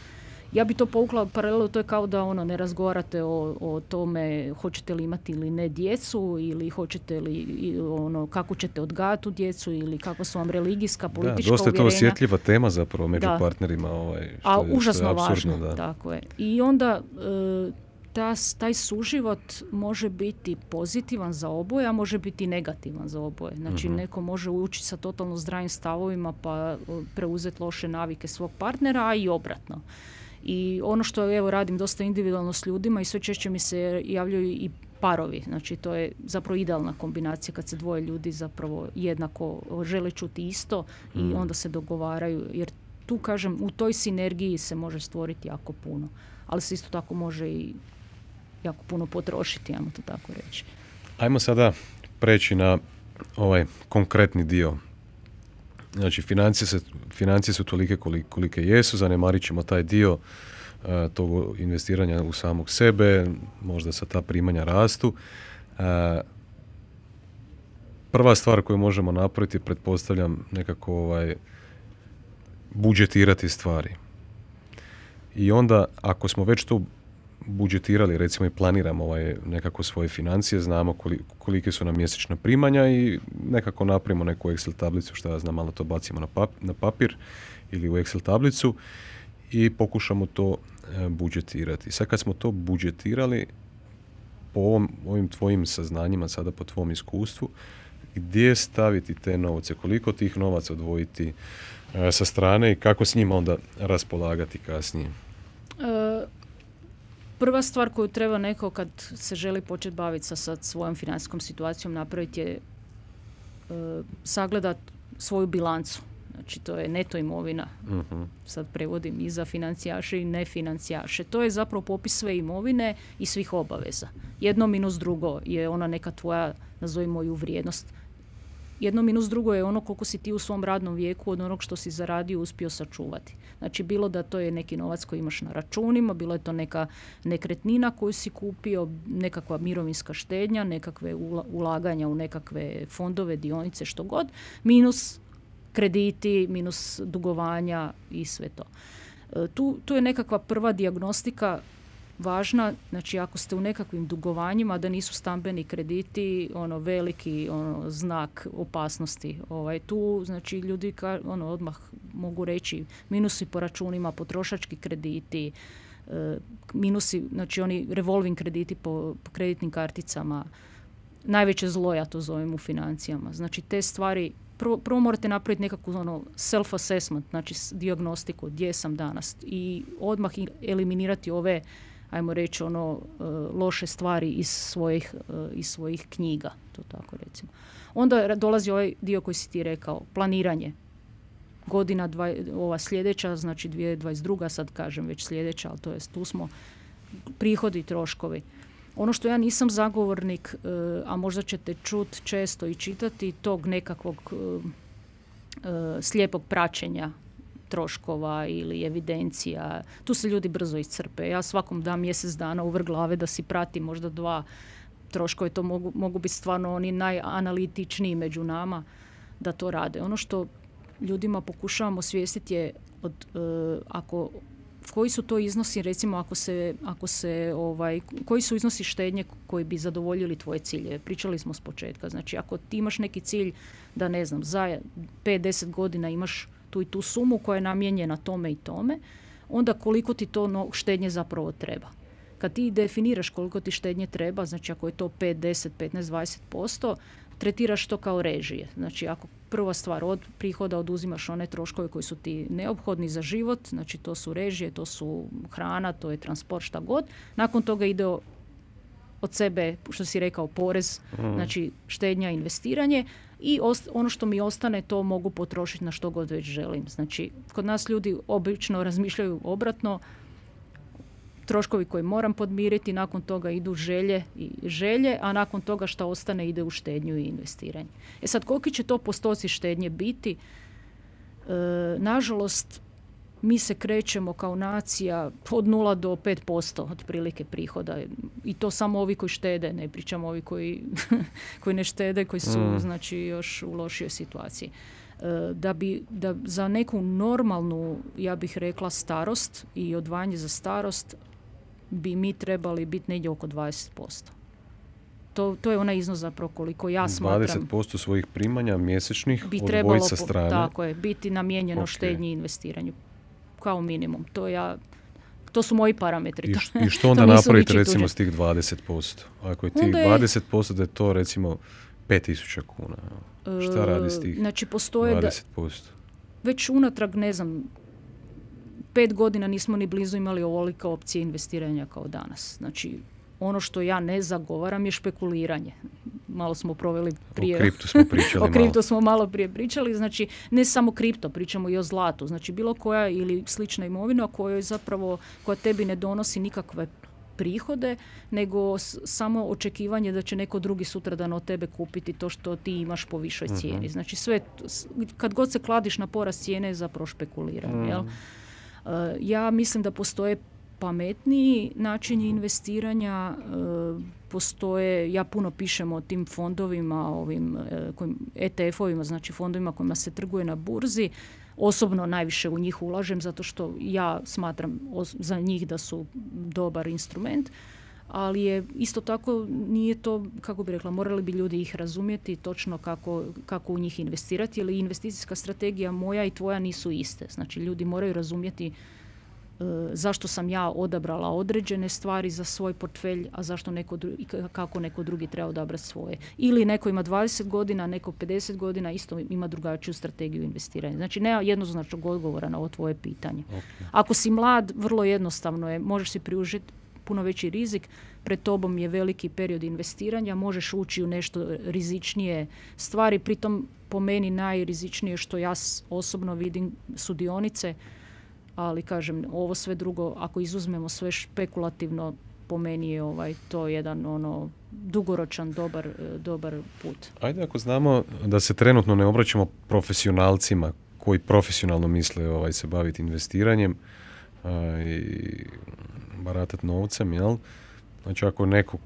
ja bi to povukla paralelu, to je kao da ono ne razgovarate o, o tome hoćete li imati ili ne djecu ili hoćete li ono kako ćete odgajati tu djecu ili kako su vam religijska, politička da, dosta je to osjetljiva tema zapravo među partnerima. Ovaj, što A je, užasno važno, da. tako je. I onda e, ta, taj suživot može biti pozitivan za oboje, a može biti negativan za oboje. Znači uh neko može ući sa totalno zdravim stavovima pa e, preuzeti loše navike svog partnera, a i obratno. I ono što evo radim dosta individualno s ljudima i sve češće mi se javljaju i parovi. Znači to je zapravo idealna kombinacija kad se dvoje ljudi zapravo jednako žele čuti isto i mm. onda se dogovaraju jer tu kažem u toj sinergiji se može stvoriti jako puno. Ali se isto tako može i jako puno potrošiti, ajmo to tako reći. Ajmo sada preći na ovaj konkretni dio Znači, financije, se, financije su tolike kolike, jesu, zanemarit ćemo taj dio uh, tog investiranja u samog sebe, možda sa ta primanja rastu. Uh, prva stvar koju možemo napraviti, pretpostavljam, nekako ovaj, budžetirati stvari. I onda, ako smo već to budžetirali, recimo i planiramo ovaj, nekako svoje financije, znamo kolike su nam mjesečna primanja i nekako napravimo neku Excel tablicu, što ja znam, malo to bacimo na, papir ili u Excel tablicu i pokušamo to e, budžetirati. Sad kad smo to budžetirali, po ovim tvojim saznanjima, sada po tvom iskustvu, gdje staviti te novce, koliko tih novaca odvojiti e, sa strane i kako s njima onda raspolagati kasnije? E, Prva stvar koju treba neko kad se želi početi baviti sa, sa svojom financijskom situacijom napraviti je uh, sagledat svoju bilancu. Znači to je neto imovina. uh Sad prevodim i za financijaše i nefinancijaše. To je zapravo popis sve imovine i svih obaveza. Jedno minus drugo je ona neka tvoja, nazovimo ju vrijednost, jedno minus drugo je ono koliko si ti u svom radnom vijeku od onog što si zaradio uspio sačuvati. Znači bilo da to je neki novac koji imaš na računima, bilo je to neka nekretnina koju si kupio, nekakva mirovinska štednja, nekakve ulaganja u nekakve fondove, dionice, što god, minus krediti, minus dugovanja i sve to. E, tu, tu je nekakva prva dijagnostika važna, znači ako ste u nekakvim dugovanjima da nisu stambeni krediti ono veliki ono znak opasnosti. Ovaj tu znači ljudi ka, ono odmah mogu reći minusi po računima, potrošački krediti, e, minusi znači oni revolving krediti po, po kreditnim karticama. Najveće zlo ja to zovem u financijama. Znači te stvari prvo, prvo morate napraviti nekakvu ono self-assessment, znači diagnostiku gdje sam danas i odmah eliminirati ove ajmo reći ono e, loše stvari iz svojih, e, iz svojih knjiga, to tako recimo. Onda dolazi ovaj dio koji si ti rekao, planiranje. Godina dva, ova sljedeća, znači 2022. sad kažem već sljedeća, ali to je tu smo prihodi troškovi. Ono što ja nisam zagovornik, e, a možda ćete čut često i čitati, tog nekakvog slijepog praćenja troškova ili evidencija. Tu se ljudi brzo iscrpe. Ja svakom dam mjesec dana uvrh glave da si prati možda dva troškove. To mogu, mogu biti stvarno oni najanalitičniji među nama da to rade. Ono što ljudima pokušavamo svijestiti je od, e, ako koji su to iznosi recimo ako se, ako se ovaj, koji su iznosi štednje koji bi zadovoljili tvoje cilje. Pričali smo s početka. Znači ako ti imaš neki cilj da ne znam za 5-10 godina imaš tu i tu sumu koja je namijenjena tome i tome, onda koliko ti to štednje zapravo treba. Kad ti definiraš koliko ti štednje treba, znači ako je to 5, 10, 15, 20%, tretiraš to kao režije. Znači ako prva stvar od prihoda oduzimaš one troškove koji su ti neophodni za život, znači to su režije, to su hrana, to je transport, šta god. Nakon toga ide od sebe, što si rekao, porez, mm. znači štednja, investiranje, i ono što mi ostane to mogu potrošiti na što god već želim. Znači, kod nas ljudi obično razmišljaju obratno, troškovi koje moram podmiriti, nakon toga idu želje i želje, a nakon toga što ostane ide u štednju i investiranje. E sad, koliki će to postoci štednje biti? E, nažalost, mi se krećemo kao nacija od 0 do 5% otprilike prihoda i to samo ovi koji štede, ne pričamo ovi koji, koji ne štede, koji su mm. znači još u lošijoj situaciji. E, da bi da za neku normalnu, ja bih rekla, starost i odvajanje za starost bi mi trebali biti negdje oko 20%. To, to je onaj iznos zapravo koliko ja smatram. 20% svojih primanja mjesečnih bi trebalo sa strane. Tako je, biti namijenjeno okay. štednji i investiranju kao minimum. To ja to su moji parametri. I, i što onda napraviti recimo s tih 20%? Ako je tih je, 20% da je to recimo 5000 kuna. Šta radi s tih znači, postoje 20%? Da, već unatrag, ne znam, pet godina nismo ni blizu imali ovolike opcije investiranja kao danas. Znači, ono što ja ne zagovaram je špekuliranje. Malo smo proveli prije... O kriptu smo pričali O kriptu smo malo prije pričali. Znači, ne samo kripto, pričamo i o zlatu. Znači, bilo koja ili slična imovina koja zapravo, koja tebi ne donosi nikakve prihode, nego samo očekivanje da će neko drugi sutradan od tebe kupiti to što ti imaš po višoj mhm. cijeni. Znači sve, kad god se kladiš na porast cijene je zapravo špekuliranje. Jel? Mhm. Uh, ja mislim da postoje pametniji načini investiranja e, postoje, ja puno pišem o tim fondovima, ovim e, ETF-ovima, znači fondovima kojima se trguje na burzi. Osobno najviše u njih ulažem zato što ja smatram za njih da su dobar instrument, ali je isto tako nije to, kako bi rekla, morali bi ljudi ih razumjeti točno kako, kako u njih investirati, jer investicijska strategija moja i tvoja nisu iste. Znači ljudi moraju razumjeti E, zašto sam ja odabrala određene stvari za svoj portfelj, a zašto neko drugi, kako neko drugi treba odabrati svoje. Ili neko ima 20 godina, neko 50 godina, isto ima drugačiju strategiju investiranja. Znači nema jednoznačnog odgovora na ovo tvoje pitanje. Ako si mlad, vrlo jednostavno je, možeš si priužiti puno veći rizik, pred tobom je veliki period investiranja, možeš ući u nešto rizičnije stvari, pritom po meni najrizičnije što ja osobno vidim su dionice, ali kažem, ovo sve drugo, ako izuzmemo sve špekulativno, po meni je ovaj, to jedan ono dugoročan dobar, dobar put. Ajde ako znamo da se trenutno ne obraćamo profesionalcima koji profesionalno misle ovaj, se baviti investiranjem i baratati novcem, jel? Znači ako neko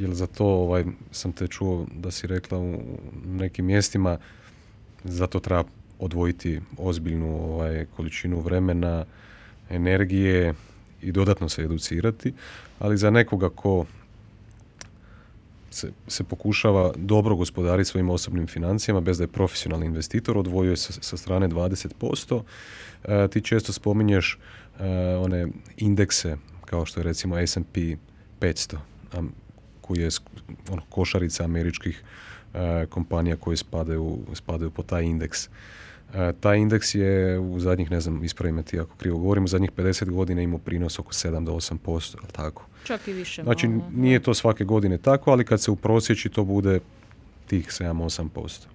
jel za to ovaj, sam te čuo da si rekla u nekim mjestima za to treba odvojiti ozbiljnu ovaj, količinu vremena, energije i dodatno se educirati, ali za nekoga ko se, se pokušava dobro gospodariti svojim osobnim financijama bez da je profesionalni investitor, odvojuje se sa strane 20%. E, ti često spominješ e, one indekse kao što je recimo S&P 500, koji je ono, košarica američkih e, kompanija koje spadaju, spadaju po taj indeks. E, taj indeks je u zadnjih, ne znam, ispravim ti ako krivo govorim, u zadnjih 50 godina imao prinos oko 7 do 8%, ali tako? Čak i više. Znači, nije to svake godine tako, ali kad se uprosječi to bude tih 7-8%.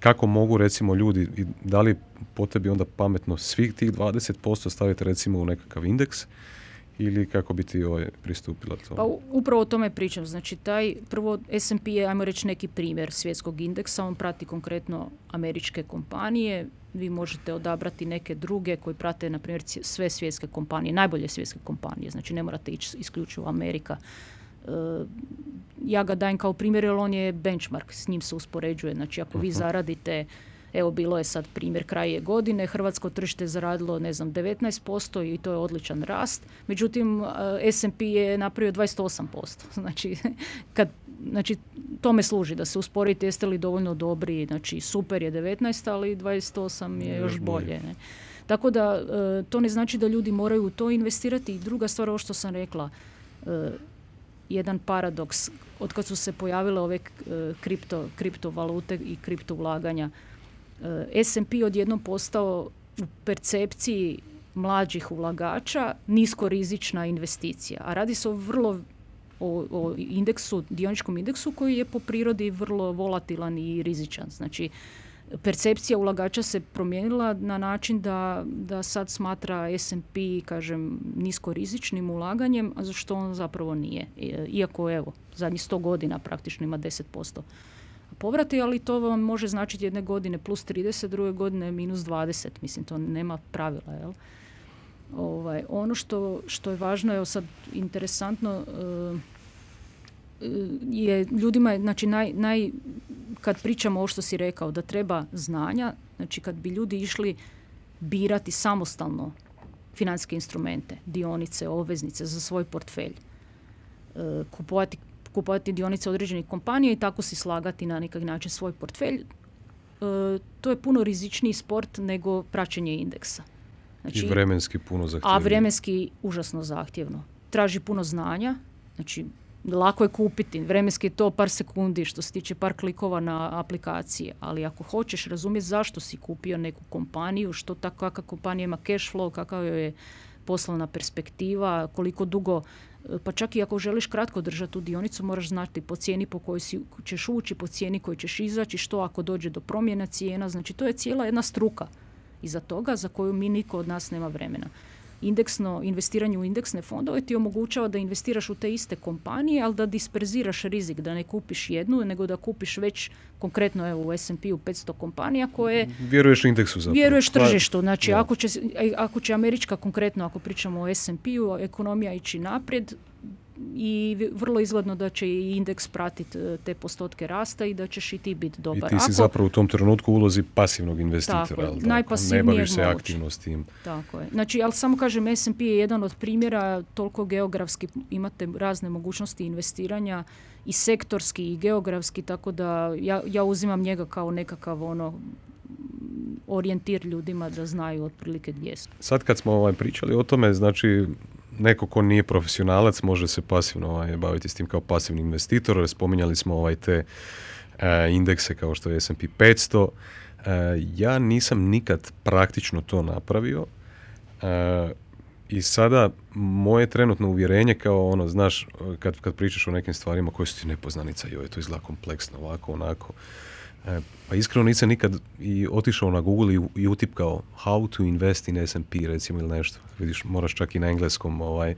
Kako mogu recimo ljudi, da li po tebi onda pametno svih tih 20% staviti recimo u nekakav indeks ili kako bi ti ovaj pristupila to? Pa upravo o tome pričam. Znači taj prvo S&P je ajmo reći neki primjer svjetskog indeksa, on prati konkretno američke kompanije. Vi možete odabrati neke druge koji prate na primjer sve svjetske kompanije, najbolje svjetske kompanije. Znači ne morate ići isključivo Amerika. E, ja ga dajem kao primjer jer on je benchmark, s njim se uspoređuje. Znači ako vi zaradite Evo bilo je sad primjer kraje godine, hrvatsko tržište je zaradilo ne znam 19% i to je odličan rast. Međutim eh, S&P je napravio 28%. Znači kad znači tome služi da se usporite jeste li dovoljno dobri, znači super je 19, ali 28 je još bolje. Ne? Tako da eh, to ne znači da ljudi moraju u to investirati. I druga stvar, ovo što sam rekla, eh, jedan paradoks. Od kad su se pojavile ove kripto, kriptovalute i kripto ulaganja, S&P odjednom postao u percepciji mlađih ulagača niskorizična investicija. A radi se o vrlo o, o indeksu, dioničkom indeksu koji je po prirodi vrlo volatilan i rizičan. Znači, percepcija ulagača se promijenila na način da, da sad smatra S&P, kažem, niskorizičnim ulaganjem, a zašto on zapravo nije. Iako, evo, zadnjih 100 godina praktično ima 10% povrati, ali to vam može značiti jedne godine plus 30, druge godine minus 20. Mislim, to nema pravila, jel? Ovaj, ono što, što je važno, evo sad interesantno, eh, je ljudima, znači naj, naj, kad pričamo o što si rekao, da treba znanja, znači kad bi ljudi išli birati samostalno financijske instrumente, dionice, obveznice za svoj portfelj, eh, kupovati kupovati dionice određenih kompanija i tako si slagati na nekak način svoj portfelj. E, to je puno rizičniji sport nego praćenje indeksa. Znači, I vremenski puno zahtjevno. A vremenski užasno zahtjevno. Traži puno znanja, znači lako je kupiti, vremenski je to par sekundi što se tiče par klikova na aplikacije, ali ako hoćeš razumjeti zašto si kupio neku kompaniju, što ta, kakva kompanija ima cash flow, kakav je poslovna perspektiva, koliko dugo pa čak i ako želiš kratko držati tu dionicu, moraš znati po cijeni po kojoj si, ćeš ući, po cijeni koju ćeš izaći, što ako dođe do promjena cijena. Znači, to je cijela jedna struka iza toga za koju mi niko od nas nema vremena indeksno investiranje u indeksne fondove ti omogućava da investiraš u te iste kompanije, ali da disperziraš rizik, da ne kupiš jednu, nego da kupiš već konkretno evo u S&P-u 500 kompanija koje... Vjeruješ indeksu zapravo. Vjeruješ tržištu. Znači, ako će, ako će američka, konkretno ako pričamo o S&P-u, ekonomija ići naprijed, i vrlo izgledno da će i indeks pratiti e, te postotke rasta i da ćeš i ti biti dobar. I ti si zapravo u tom trenutku ulozi pasivnog investitora. Tako, ali Ne baviš se aktivno s tim. Tako je. Znači, ali samo kažem, S&P je jedan od primjera, toliko geografski imate razne mogućnosti investiranja i sektorski i geografski, tako da ja, ja uzimam njega kao nekakav ono orijentir ljudima da znaju otprilike gdje su. Sad kad smo ovaj, pričali o tome, znači neko ko nije profesionalac može se pasivno ovaj, baviti s tim kao pasivni investitor. Spominjali smo ovaj te e, indekse kao što je S&P 500. E, ja nisam nikad praktično to napravio. E, I sada moje trenutno uvjerenje kao ono, znaš, kad, kad pričaš o nekim stvarima koje su ti nepoznanica, joj, to izgleda kompleksno, ovako, onako. E, pa iskreno nisam nikad i otišao na Google i, i utipkao how to invest in S&P recimo ili nešto. Vidiš, moraš čak i na engleskom, ovaj,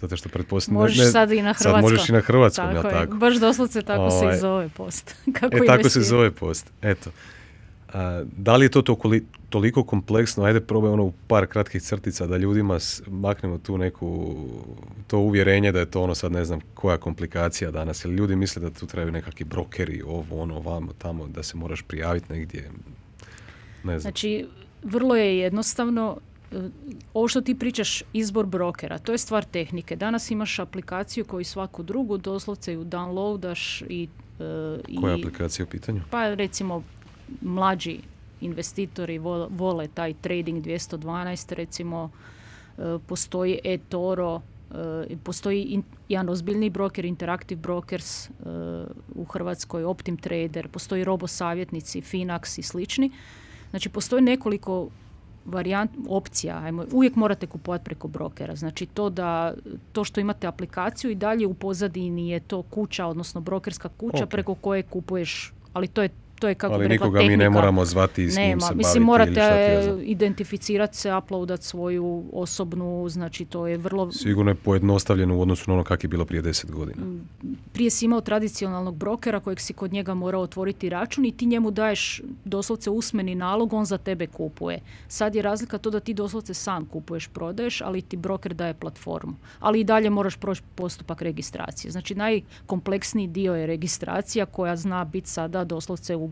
zato što pretpostavljam... Možeš sad i na hrvatskom. Sad možeš i na hrvatskom, tako ja tako. Baš doslovce tako se i ovaj, zove post. Kako e, tako se zove post, eto. A, da li je to toliko kompleksno? Ajde probaj ono u par kratkih crtica da ljudima maknemo tu neku to uvjerenje da je to ono sad ne znam koja komplikacija danas. Jer ljudi misle da tu trebaju nekakvi brokeri, ovo, ono, vamo, tamo, da se moraš prijaviti negdje. Ne znam. Znači, vrlo je jednostavno e, ovo što ti pričaš, izbor brokera, to je stvar tehnike. Danas imaš aplikaciju koju svaku drugu doslovce ju downloadaš i... Uh, Koja je aplikacija u pitanju? Pa recimo mlađi investitori vole taj trading 212 recimo e, postoji eToro e, postoji jedan ozbiljni broker Interactive Brokers e, u Hrvatskoj Optim Trader postoji robo savjetnici Finax i slični. Znači postoji nekoliko varijant opcija ajmo, uvijek morate kupovati preko brokera. Znači to da to što imate aplikaciju i dalje u pozadini je to kuća odnosno brokerska kuća preko koje kupuješ ali to je to je kako Ali nikoga mi ne moramo zvati i s njim se Mislim, morate identificirati se, uploadat svoju osobnu, znači to je vrlo... Sigurno je pojednostavljeno u odnosu na ono kak je bilo prije deset godina. Mm, prije si imao tradicionalnog brokera kojeg si kod njega morao otvoriti račun i ti njemu daješ doslovce usmeni nalog, on za tebe kupuje. Sad je razlika to da ti doslovce sam kupuješ, prodaješ, ali ti broker daje platformu. Ali i dalje moraš proći postupak registracije. Znači najkompleksniji dio je registracija koja zna biti sada doslovce u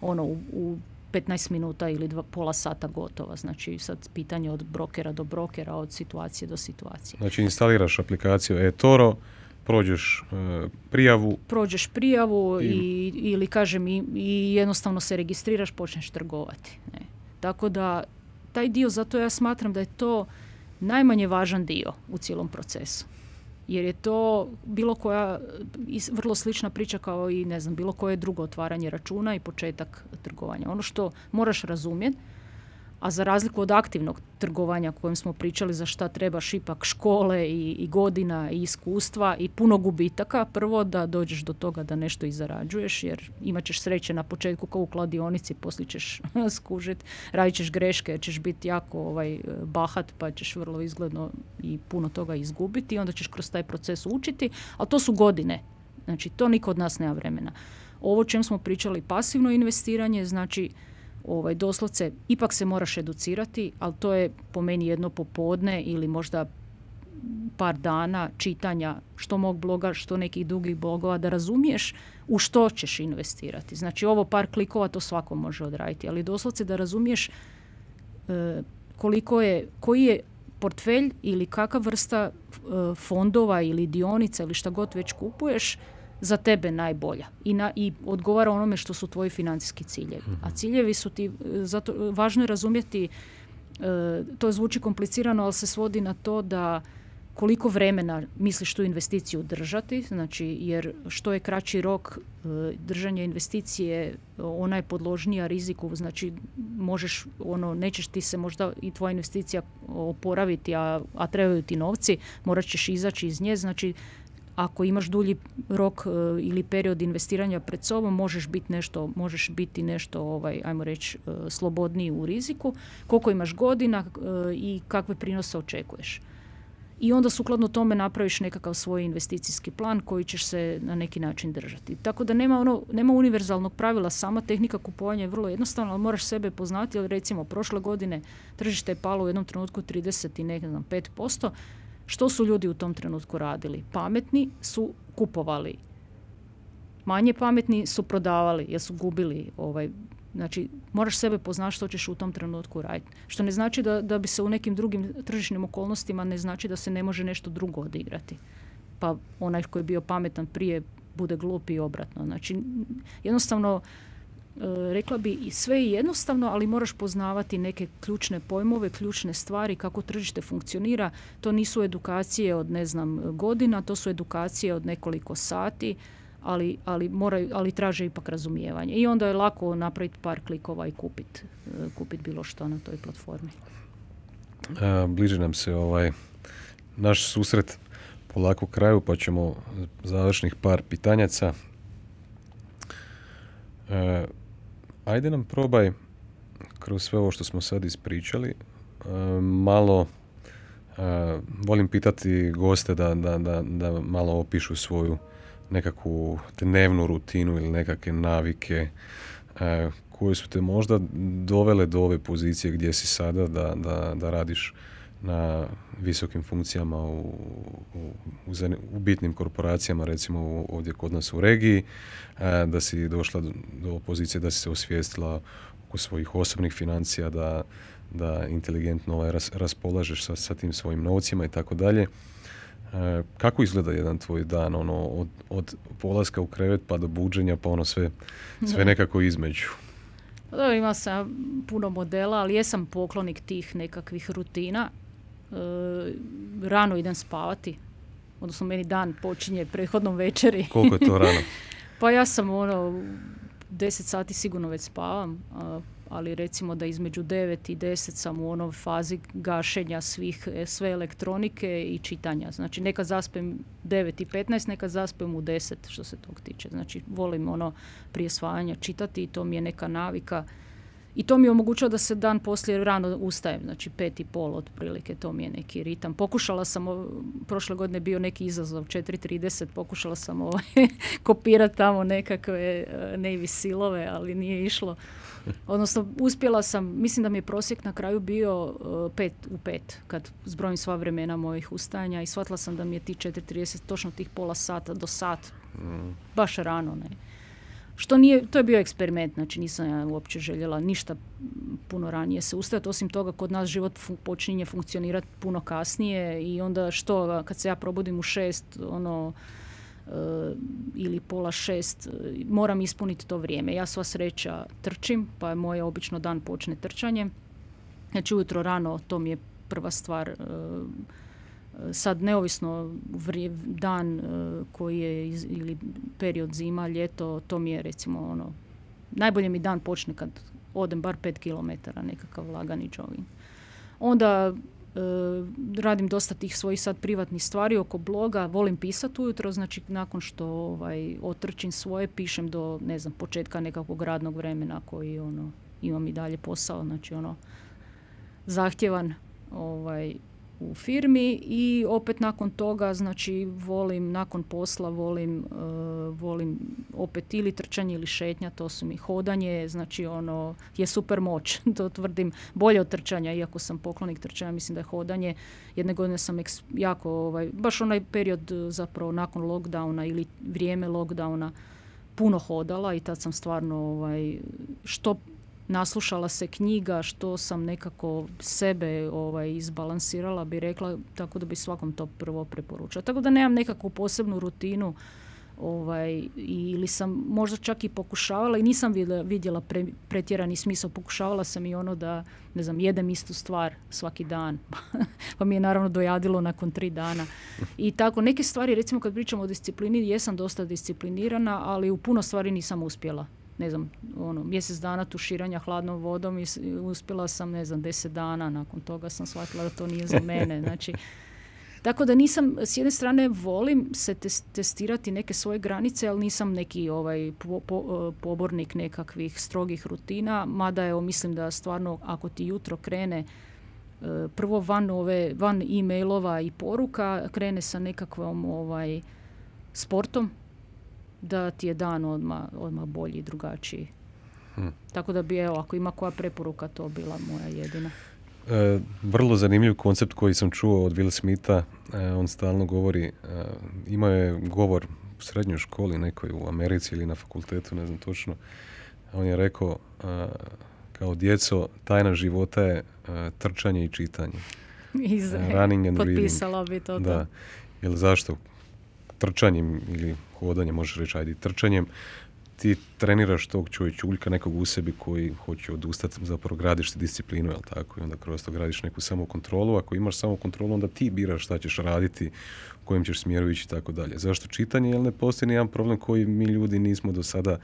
ono u, u 15 minuta ili dva, pola sata gotova. Znači sad pitanje od brokera do brokera, od situacije do situacije. Znači instaliraš aplikaciju eToro, prođeš e, prijavu. Prođeš prijavu i, ili kažem i, i, jednostavno se registriraš, počneš trgovati. Ne. Tako da taj dio, zato ja smatram da je to najmanje važan dio u cijelom procesu jer je to bilo koja vrlo slična priča kao i ne znam bilo koje drugo otvaranje računa i početak trgovanja. Ono što moraš razumjeti a za razliku od aktivnog trgovanja kojem smo pričali za šta trebaš ipak škole i, i godina i iskustva i puno gubitaka, prvo da dođeš do toga da nešto i zarađuješ jer imat ćeš sreće na početku kao u kladionici, poslije ćeš skužiti, radit ćeš greške jer ćeš biti jako ovaj, bahat pa ćeš vrlo izgledno i puno toga izgubiti i onda ćeš kroz taj proces učiti, ali to su godine, znači to niko od nas nema vremena. Ovo čem smo pričali pasivno investiranje, znači ovaj, doslovce ipak se moraš educirati, ali to je po meni jedno popodne ili možda par dana čitanja što mog bloga, što nekih drugih blogova da razumiješ u što ćeš investirati. Znači ovo par klikova to svako može odraditi, ali doslovce da razumiješ e, koliko je, koji je portfelj ili kakva vrsta e, fondova ili dionica ili šta god već kupuješ za tebe najbolja i, na, i odgovara onome što su tvoji financijski ciljevi. A mhm. ciljevi su ti, zato važno je razumjeti, e, to zvuči komplicirano, ali se svodi na to da koliko vremena misliš tu investiciju držati, znači jer što je kraći rok e, držanja investicije, ona je podložnija riziku, znači možeš, ono, nećeš ti se možda i tvoja investicija oporaviti, a, a trebaju ti novci, morat ćeš izaći iz nje, znači ako imaš dulji rok e, ili period investiranja pred sobom, možeš biti nešto, možeš biti nešto, ovaj, ajmo reći, e, slobodniji u riziku, koliko imaš godina e, i kakve prinose očekuješ. I onda sukladno tome napraviš nekakav svoj investicijski plan koji ćeš se na neki način držati. Tako da nema, ono, nema univerzalnog pravila, sama tehnika kupovanja je vrlo jednostavna, ali moraš sebe poznati, jer recimo prošle godine tržište je palo u jednom trenutku 30 i ne znam 5%, što su ljudi u tom trenutku radili? Pametni su kupovali. Manje pametni su prodavali jer su gubili ovaj, Znači, moraš sebe poznati što ćeš u tom trenutku raditi. Što ne znači da, da bi se u nekim drugim tržišnim okolnostima ne znači da se ne može nešto drugo odigrati. Pa onaj koji je bio pametan prije bude glup i obratno. Znači, jednostavno rekla bi sve je jednostavno, ali moraš poznavati neke ključne pojmove, ključne stvari, kako tržište funkcionira. To nisu edukacije od ne znam godina, to su edukacije od nekoliko sati, ali, ali, moraju, ali traže ipak razumijevanje. I onda je lako napraviti par klikova i kupiti e, kupit bilo što na toj platformi. A, bliži nam se ovaj naš susret polako kraju, pa ćemo završnih par pitanjaca. E, ajde nam probaj kroz sve ovo što smo sad ispričali malo volim pitati goste da, da, da, da malo opišu svoju nekakvu dnevnu rutinu ili nekakve navike koje su te možda dovele do ove pozicije gdje si sada da, da, da radiš na visokim funkcijama u, u, u, bitnim korporacijama, recimo ovdje kod nas u regiji, da si došla do, do pozicije da si se osvijestila oko svojih osobnih financija, da, da inteligentno ovaj, raspolažeš sa, sa tim svojim novcima i tako dalje. Kako izgleda jedan tvoj dan, ono, od, od polaska u krevet pa do buđenja, pa ono sve, sve nekako između? Da, ima sam puno modela, ali jesam poklonik tih nekakvih rutina. E, rano idem spavati, odnosno meni dan počinje prethodnom večeri. Koliko je to rano? pa ja sam ono, 10 sati sigurno već spavam, ali recimo da između 9 i 10 sam u onoj fazi gašenja svih, e, sve elektronike i čitanja. Znači nekad zaspem 9 i 15, nekad zaspem u 10 što se tog tiče. Znači volim ono prije svajanja čitati i to mi je neka navika. I to mi je omogućilo da se dan poslije rano ustajem, znači pet i pol otprilike, to mi je neki ritam. Pokušala sam, prošle godine bio neki izazov 4.30, pokušala sam ovaj, kopirati tamo nekakve e, Navy silove, ali nije išlo. Odnosno, uspjela sam, mislim da mi je prosjek na kraju bio uh, pet u pet, kad zbrojim sva vremena mojih ustajanja i shvatila sam da mi je ti 4.30, točno tih pola sata do sat, mm. baš rano, ne. Što nije, to je bio eksperiment, znači nisam ja uopće željela ništa puno ranije se ustajati, osim toga kod nas život počinje funkcionirati puno kasnije i onda što, kad se ja probudim u šest, ono, Eh, ili pola šest, eh, moram ispuniti to vrijeme. Ja sva sreća trčim, pa je moj obično dan počne trčanjem. Znači ujutro rano, to mi je prva stvar. Eh, sad neovisno dan koji je ili period zima, ljeto, to mi je recimo ono, najbolje mi dan počne kad odem bar pet kilometara nekakav lagani jogging. Onda E, radim dosta tih svojih sad privatnih stvari oko bloga, volim pisati ujutro, znači nakon što ovaj, otrčim svoje, pišem do, ne znam, početka nekakvog radnog vremena koji ono, imam i dalje posao, znači ono, zahtjevan ovaj, u firmi i opet nakon toga znači volim nakon posla volim uh, volim opet ili trčanje ili šetnja to su mi hodanje znači ono je super moć to tvrdim bolje od trčanja iako sam poklonik trčanja mislim da je hodanje jedne godine sam jako ovaj baš onaj period zapravo nakon lockdowna ili vrijeme lockdowna puno hodala i tad sam stvarno ovaj što naslušala se knjiga što sam nekako sebe ovaj, izbalansirala bi rekla tako da bi svakom to prvo preporučila. Tako da nemam nekakvu posebnu rutinu ovaj, ili sam možda čak i pokušavala i nisam vidjela, pre, pretjerani smisao. Pokušavala sam i ono da, ne znam, jedem istu stvar svaki dan. pa mi je naravno dojadilo nakon tri dana. I tako, neke stvari, recimo kad pričamo o disciplini, jesam dosta disciplinirana, ali u puno stvari nisam uspjela ne znam, ono, mjesec dana tuširanja hladnom vodom i uspjela sam, ne znam, deset dana. Nakon toga sam shvatila da to nije za mene. Znači, tako da nisam, s jedne strane volim se testirati neke svoje granice, ali nisam neki ovaj po, po, pobornik nekakvih strogih rutina, mada evo mislim da stvarno ako ti jutro krene e, prvo van ove van e-mailova i poruka krene sa nekakvom ovaj sportom da ti je dan odmah, odmah bolji i drugačiji. Hm. Tako da bi, evo, ako ima koja preporuka, to bila moja jedina. E, vrlo zanimljiv koncept koji sam čuo od Will Smitha. E, on stalno govori, e, ima je govor u srednjoj školi nekoj u Americi ili na fakultetu, ne znam točno. On je rekao, e, kao djeco, tajna života je trčanje i čitanje. Iz, running and potpisala bi to. Da. Jel zašto? Trčanjem ili hodanje, možeš reći ajde trčanjem, ti treniraš tog čovječuljka nekog u sebi koji hoće odustati, zapravo gradiš ti disciplinu, jel tako? I onda kroz to gradiš neku samokontrolu. Ako imaš samokontrolu, onda ti biraš šta ćeš raditi, u kojem ćeš smjeru ići i tako dalje. Zašto čitanje? Jer ne postoji nijedan problem koji mi ljudi nismo do sada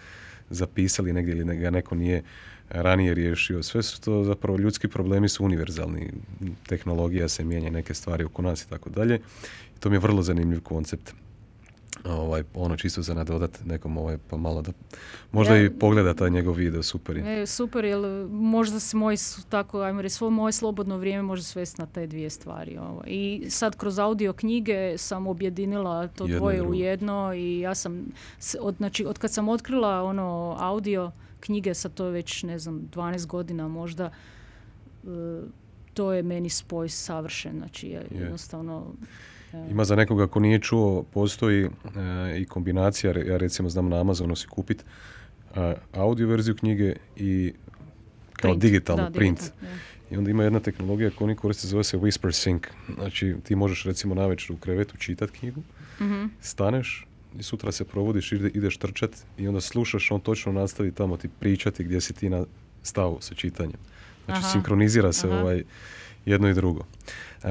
zapisali negdje ili ga neko nije ranije riješio. Sve su to zapravo ljudski problemi su univerzalni. Tehnologija se mijenja neke stvari oko nas i tako dalje. To mi je vrlo zanimljiv koncept. Ovaj, ono čisto za nadodat nekom ovaj, pa malo da možda i pogleda taj njegov video, super je. E, super, jer možda se moj, tako, ajmo reći, svo moje slobodno vrijeme može svesti na te dvije stvari. Ovaj. I sad kroz audio knjige sam objedinila to dvoje u jedno i ja sam, od, znači, od kad sam otkrila ono audio knjige, sad to je već, ne znam, 12 godina možda, e, to je meni spoj savršen, znači je. jednostavno ima za nekoga ko nije čuo, postoji e, i kombinacija, ja recimo znam na Amazonu si kupit e, audio verziju knjige i kao digitalno print. I onda ima jedna tehnologija koju oni koriste, zove se Whisper Sync. Znači ti možeš recimo navečer u krevetu čitat knjigu, mm staneš i sutra se provodiš, ide, ideš trčat i onda slušaš, on točno nastavi tamo ti pričati gdje si ti na stavu sa čitanjem. Znači aha, sinkronizira se ovaj jedno i drugo.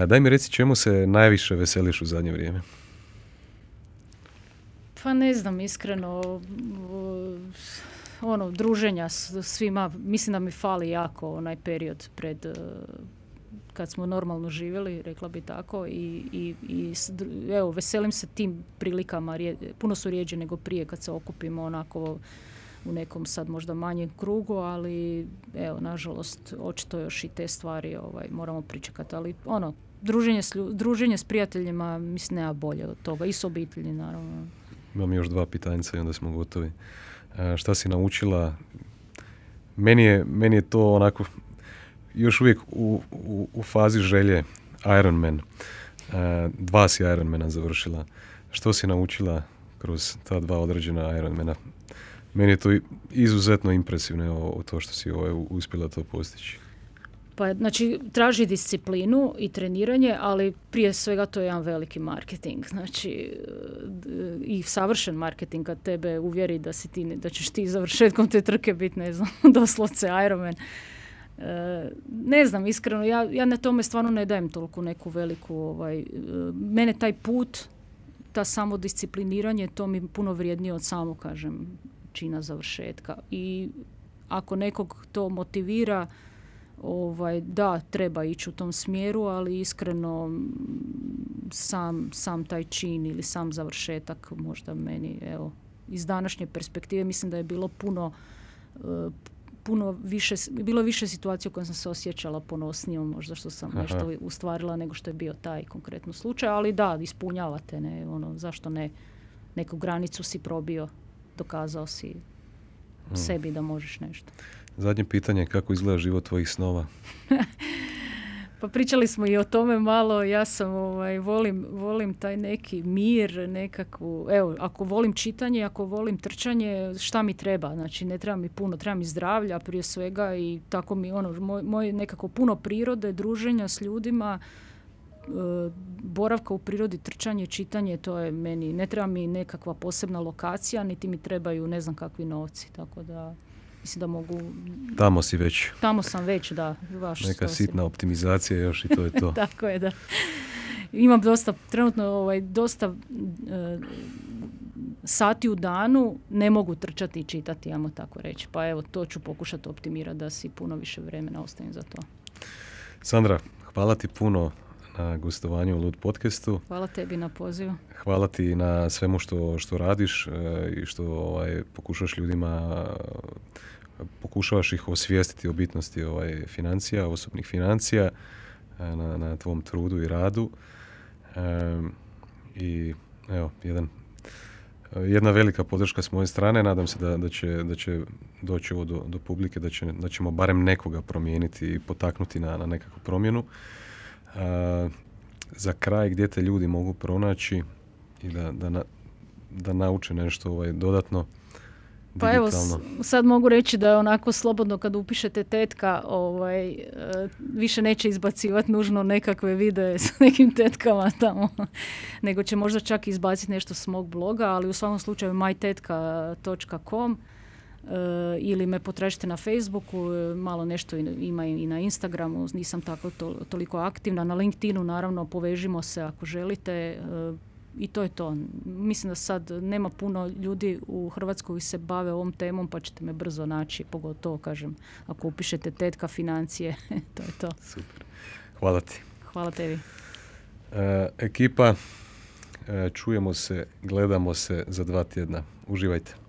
Daj mi reci čemu se najviše veseliš u zadnje vrijeme? Pa ne znam, iskreno, ono, druženja s svima, mislim da mi fali jako onaj period pred, e, kad smo normalno živjeli, rekla bi tako, i, i, i evo, veselim se tim prilikama, puno su rijeđe nego prije kad se okupimo onako u nekom sad možda manjem krugu, ali evo, nažalost, očito još i te stvari ovaj, moramo pričekati, ali ono, druženje s, druženje s prijateljima, mislim, nema bolje od toga, i s obitelji, naravno. Imam još dva pitanjica i onda smo gotovi. E, šta si naučila? Meni je, meni je to onako još uvijek u, u, u fazi želje Iron Man. E, dva si Ironmana završila. Što si naučila kroz ta dva određena Ironmana? Meni je to izuzetno impresivno o, to što si ovaj, uspjela to postići. Pa znači traži disciplinu i treniranje, ali prije svega to je jedan veliki marketing. Znači i savršen marketing kad tebe uvjeri da si ti da ćeš ti završetkom te trke biti ne znam doslovce Ironman. E, ne znam, iskreno, ja, ja na tome stvarno ne dajem toliko neku veliku, ovaj, e, mene taj put, ta samodiscipliniranje, to mi puno vrijednije od samo, kažem, čina završetka. I ako nekog to motivira, ovaj, da, treba ići u tom smjeru, ali iskreno sam, sam taj čin ili sam završetak možda meni, evo, iz današnje perspektive mislim da je bilo puno e, puno više, bilo više situacija u kojoj sam se osjećala ponosnijom možda što sam nešto ustvarila nego što je bio taj konkretno slučaj, ali da, ispunjavate, ne, ono, zašto ne, neku granicu si probio dokazao si hmm. sebi da možeš nešto. Zadnje pitanje, kako izgleda život tvojih snova? pa pričali smo i o tome malo, ja sam, ovaj, volim, volim taj neki mir, nekakvu, evo, ako volim čitanje, ako volim trčanje, šta mi treba? Znači, ne treba mi puno, treba mi zdravlja prije svega i tako mi, ono, moj, moj nekako puno prirode, druženja s ljudima, boravka u prirodi, trčanje, čitanje, to je meni, ne treba mi nekakva posebna lokacija, niti mi trebaju ne znam kakvi novci, tako da mislim da mogu... Tamo si već. Tamo sam već, da. Baš Neka sitna optimizacija još i to je to. tako je, da. Imam dosta, trenutno ovaj, dosta uh, sati u danu ne mogu trčati i čitati, ajmo tako reći. Pa evo, to ću pokušati optimirati da si puno više vremena ostavim za to. Sandra, hvala ti puno na gostovanju u Lud podcastu. Hvala tebi na pozivu. Hvala ti na svemu što, što radiš e, i što ovaj, pokušaš ljudima pokušavaš ih osvijestiti o bitnosti ovaj, financija, osobnih financija e, na, na tvom trudu i radu. E, I evo, jedan, jedna velika podrška s moje strane. Nadam se da, da, će, da će doći ovo do, do publike, da, će, da ćemo barem nekoga promijeniti i potaknuti na, na nekakvu promjenu za kraj gdje te ljudi mogu pronaći i da, da, da nauče nešto ovaj, dodatno pa evo, sad mogu reći da je onako slobodno kad upišete tetka, ovaj, e, više neće izbacivati nužno nekakve videe s nekim tetkama tamo, nego će možda čak izbaciti nešto s mog bloga, ali u svakom slučaju mytetka.com Eh, ili me potražite na Facebooku, eh, malo nešto ima i na Instagramu, nisam tako toliko aktivna. Na LinkedInu naravno povežimo se ako želite eh, i to je to. Mislim da sad nema puno ljudi u Hrvatskoj koji se bave ovom temom pa ćete me brzo naći, pogotovo kažem ako upišete tetka financije, to je to. Super. Hvala ti. Hvala tebi. ekipa, E, čujemo se, gledamo se za dva tjedna. Uživajte.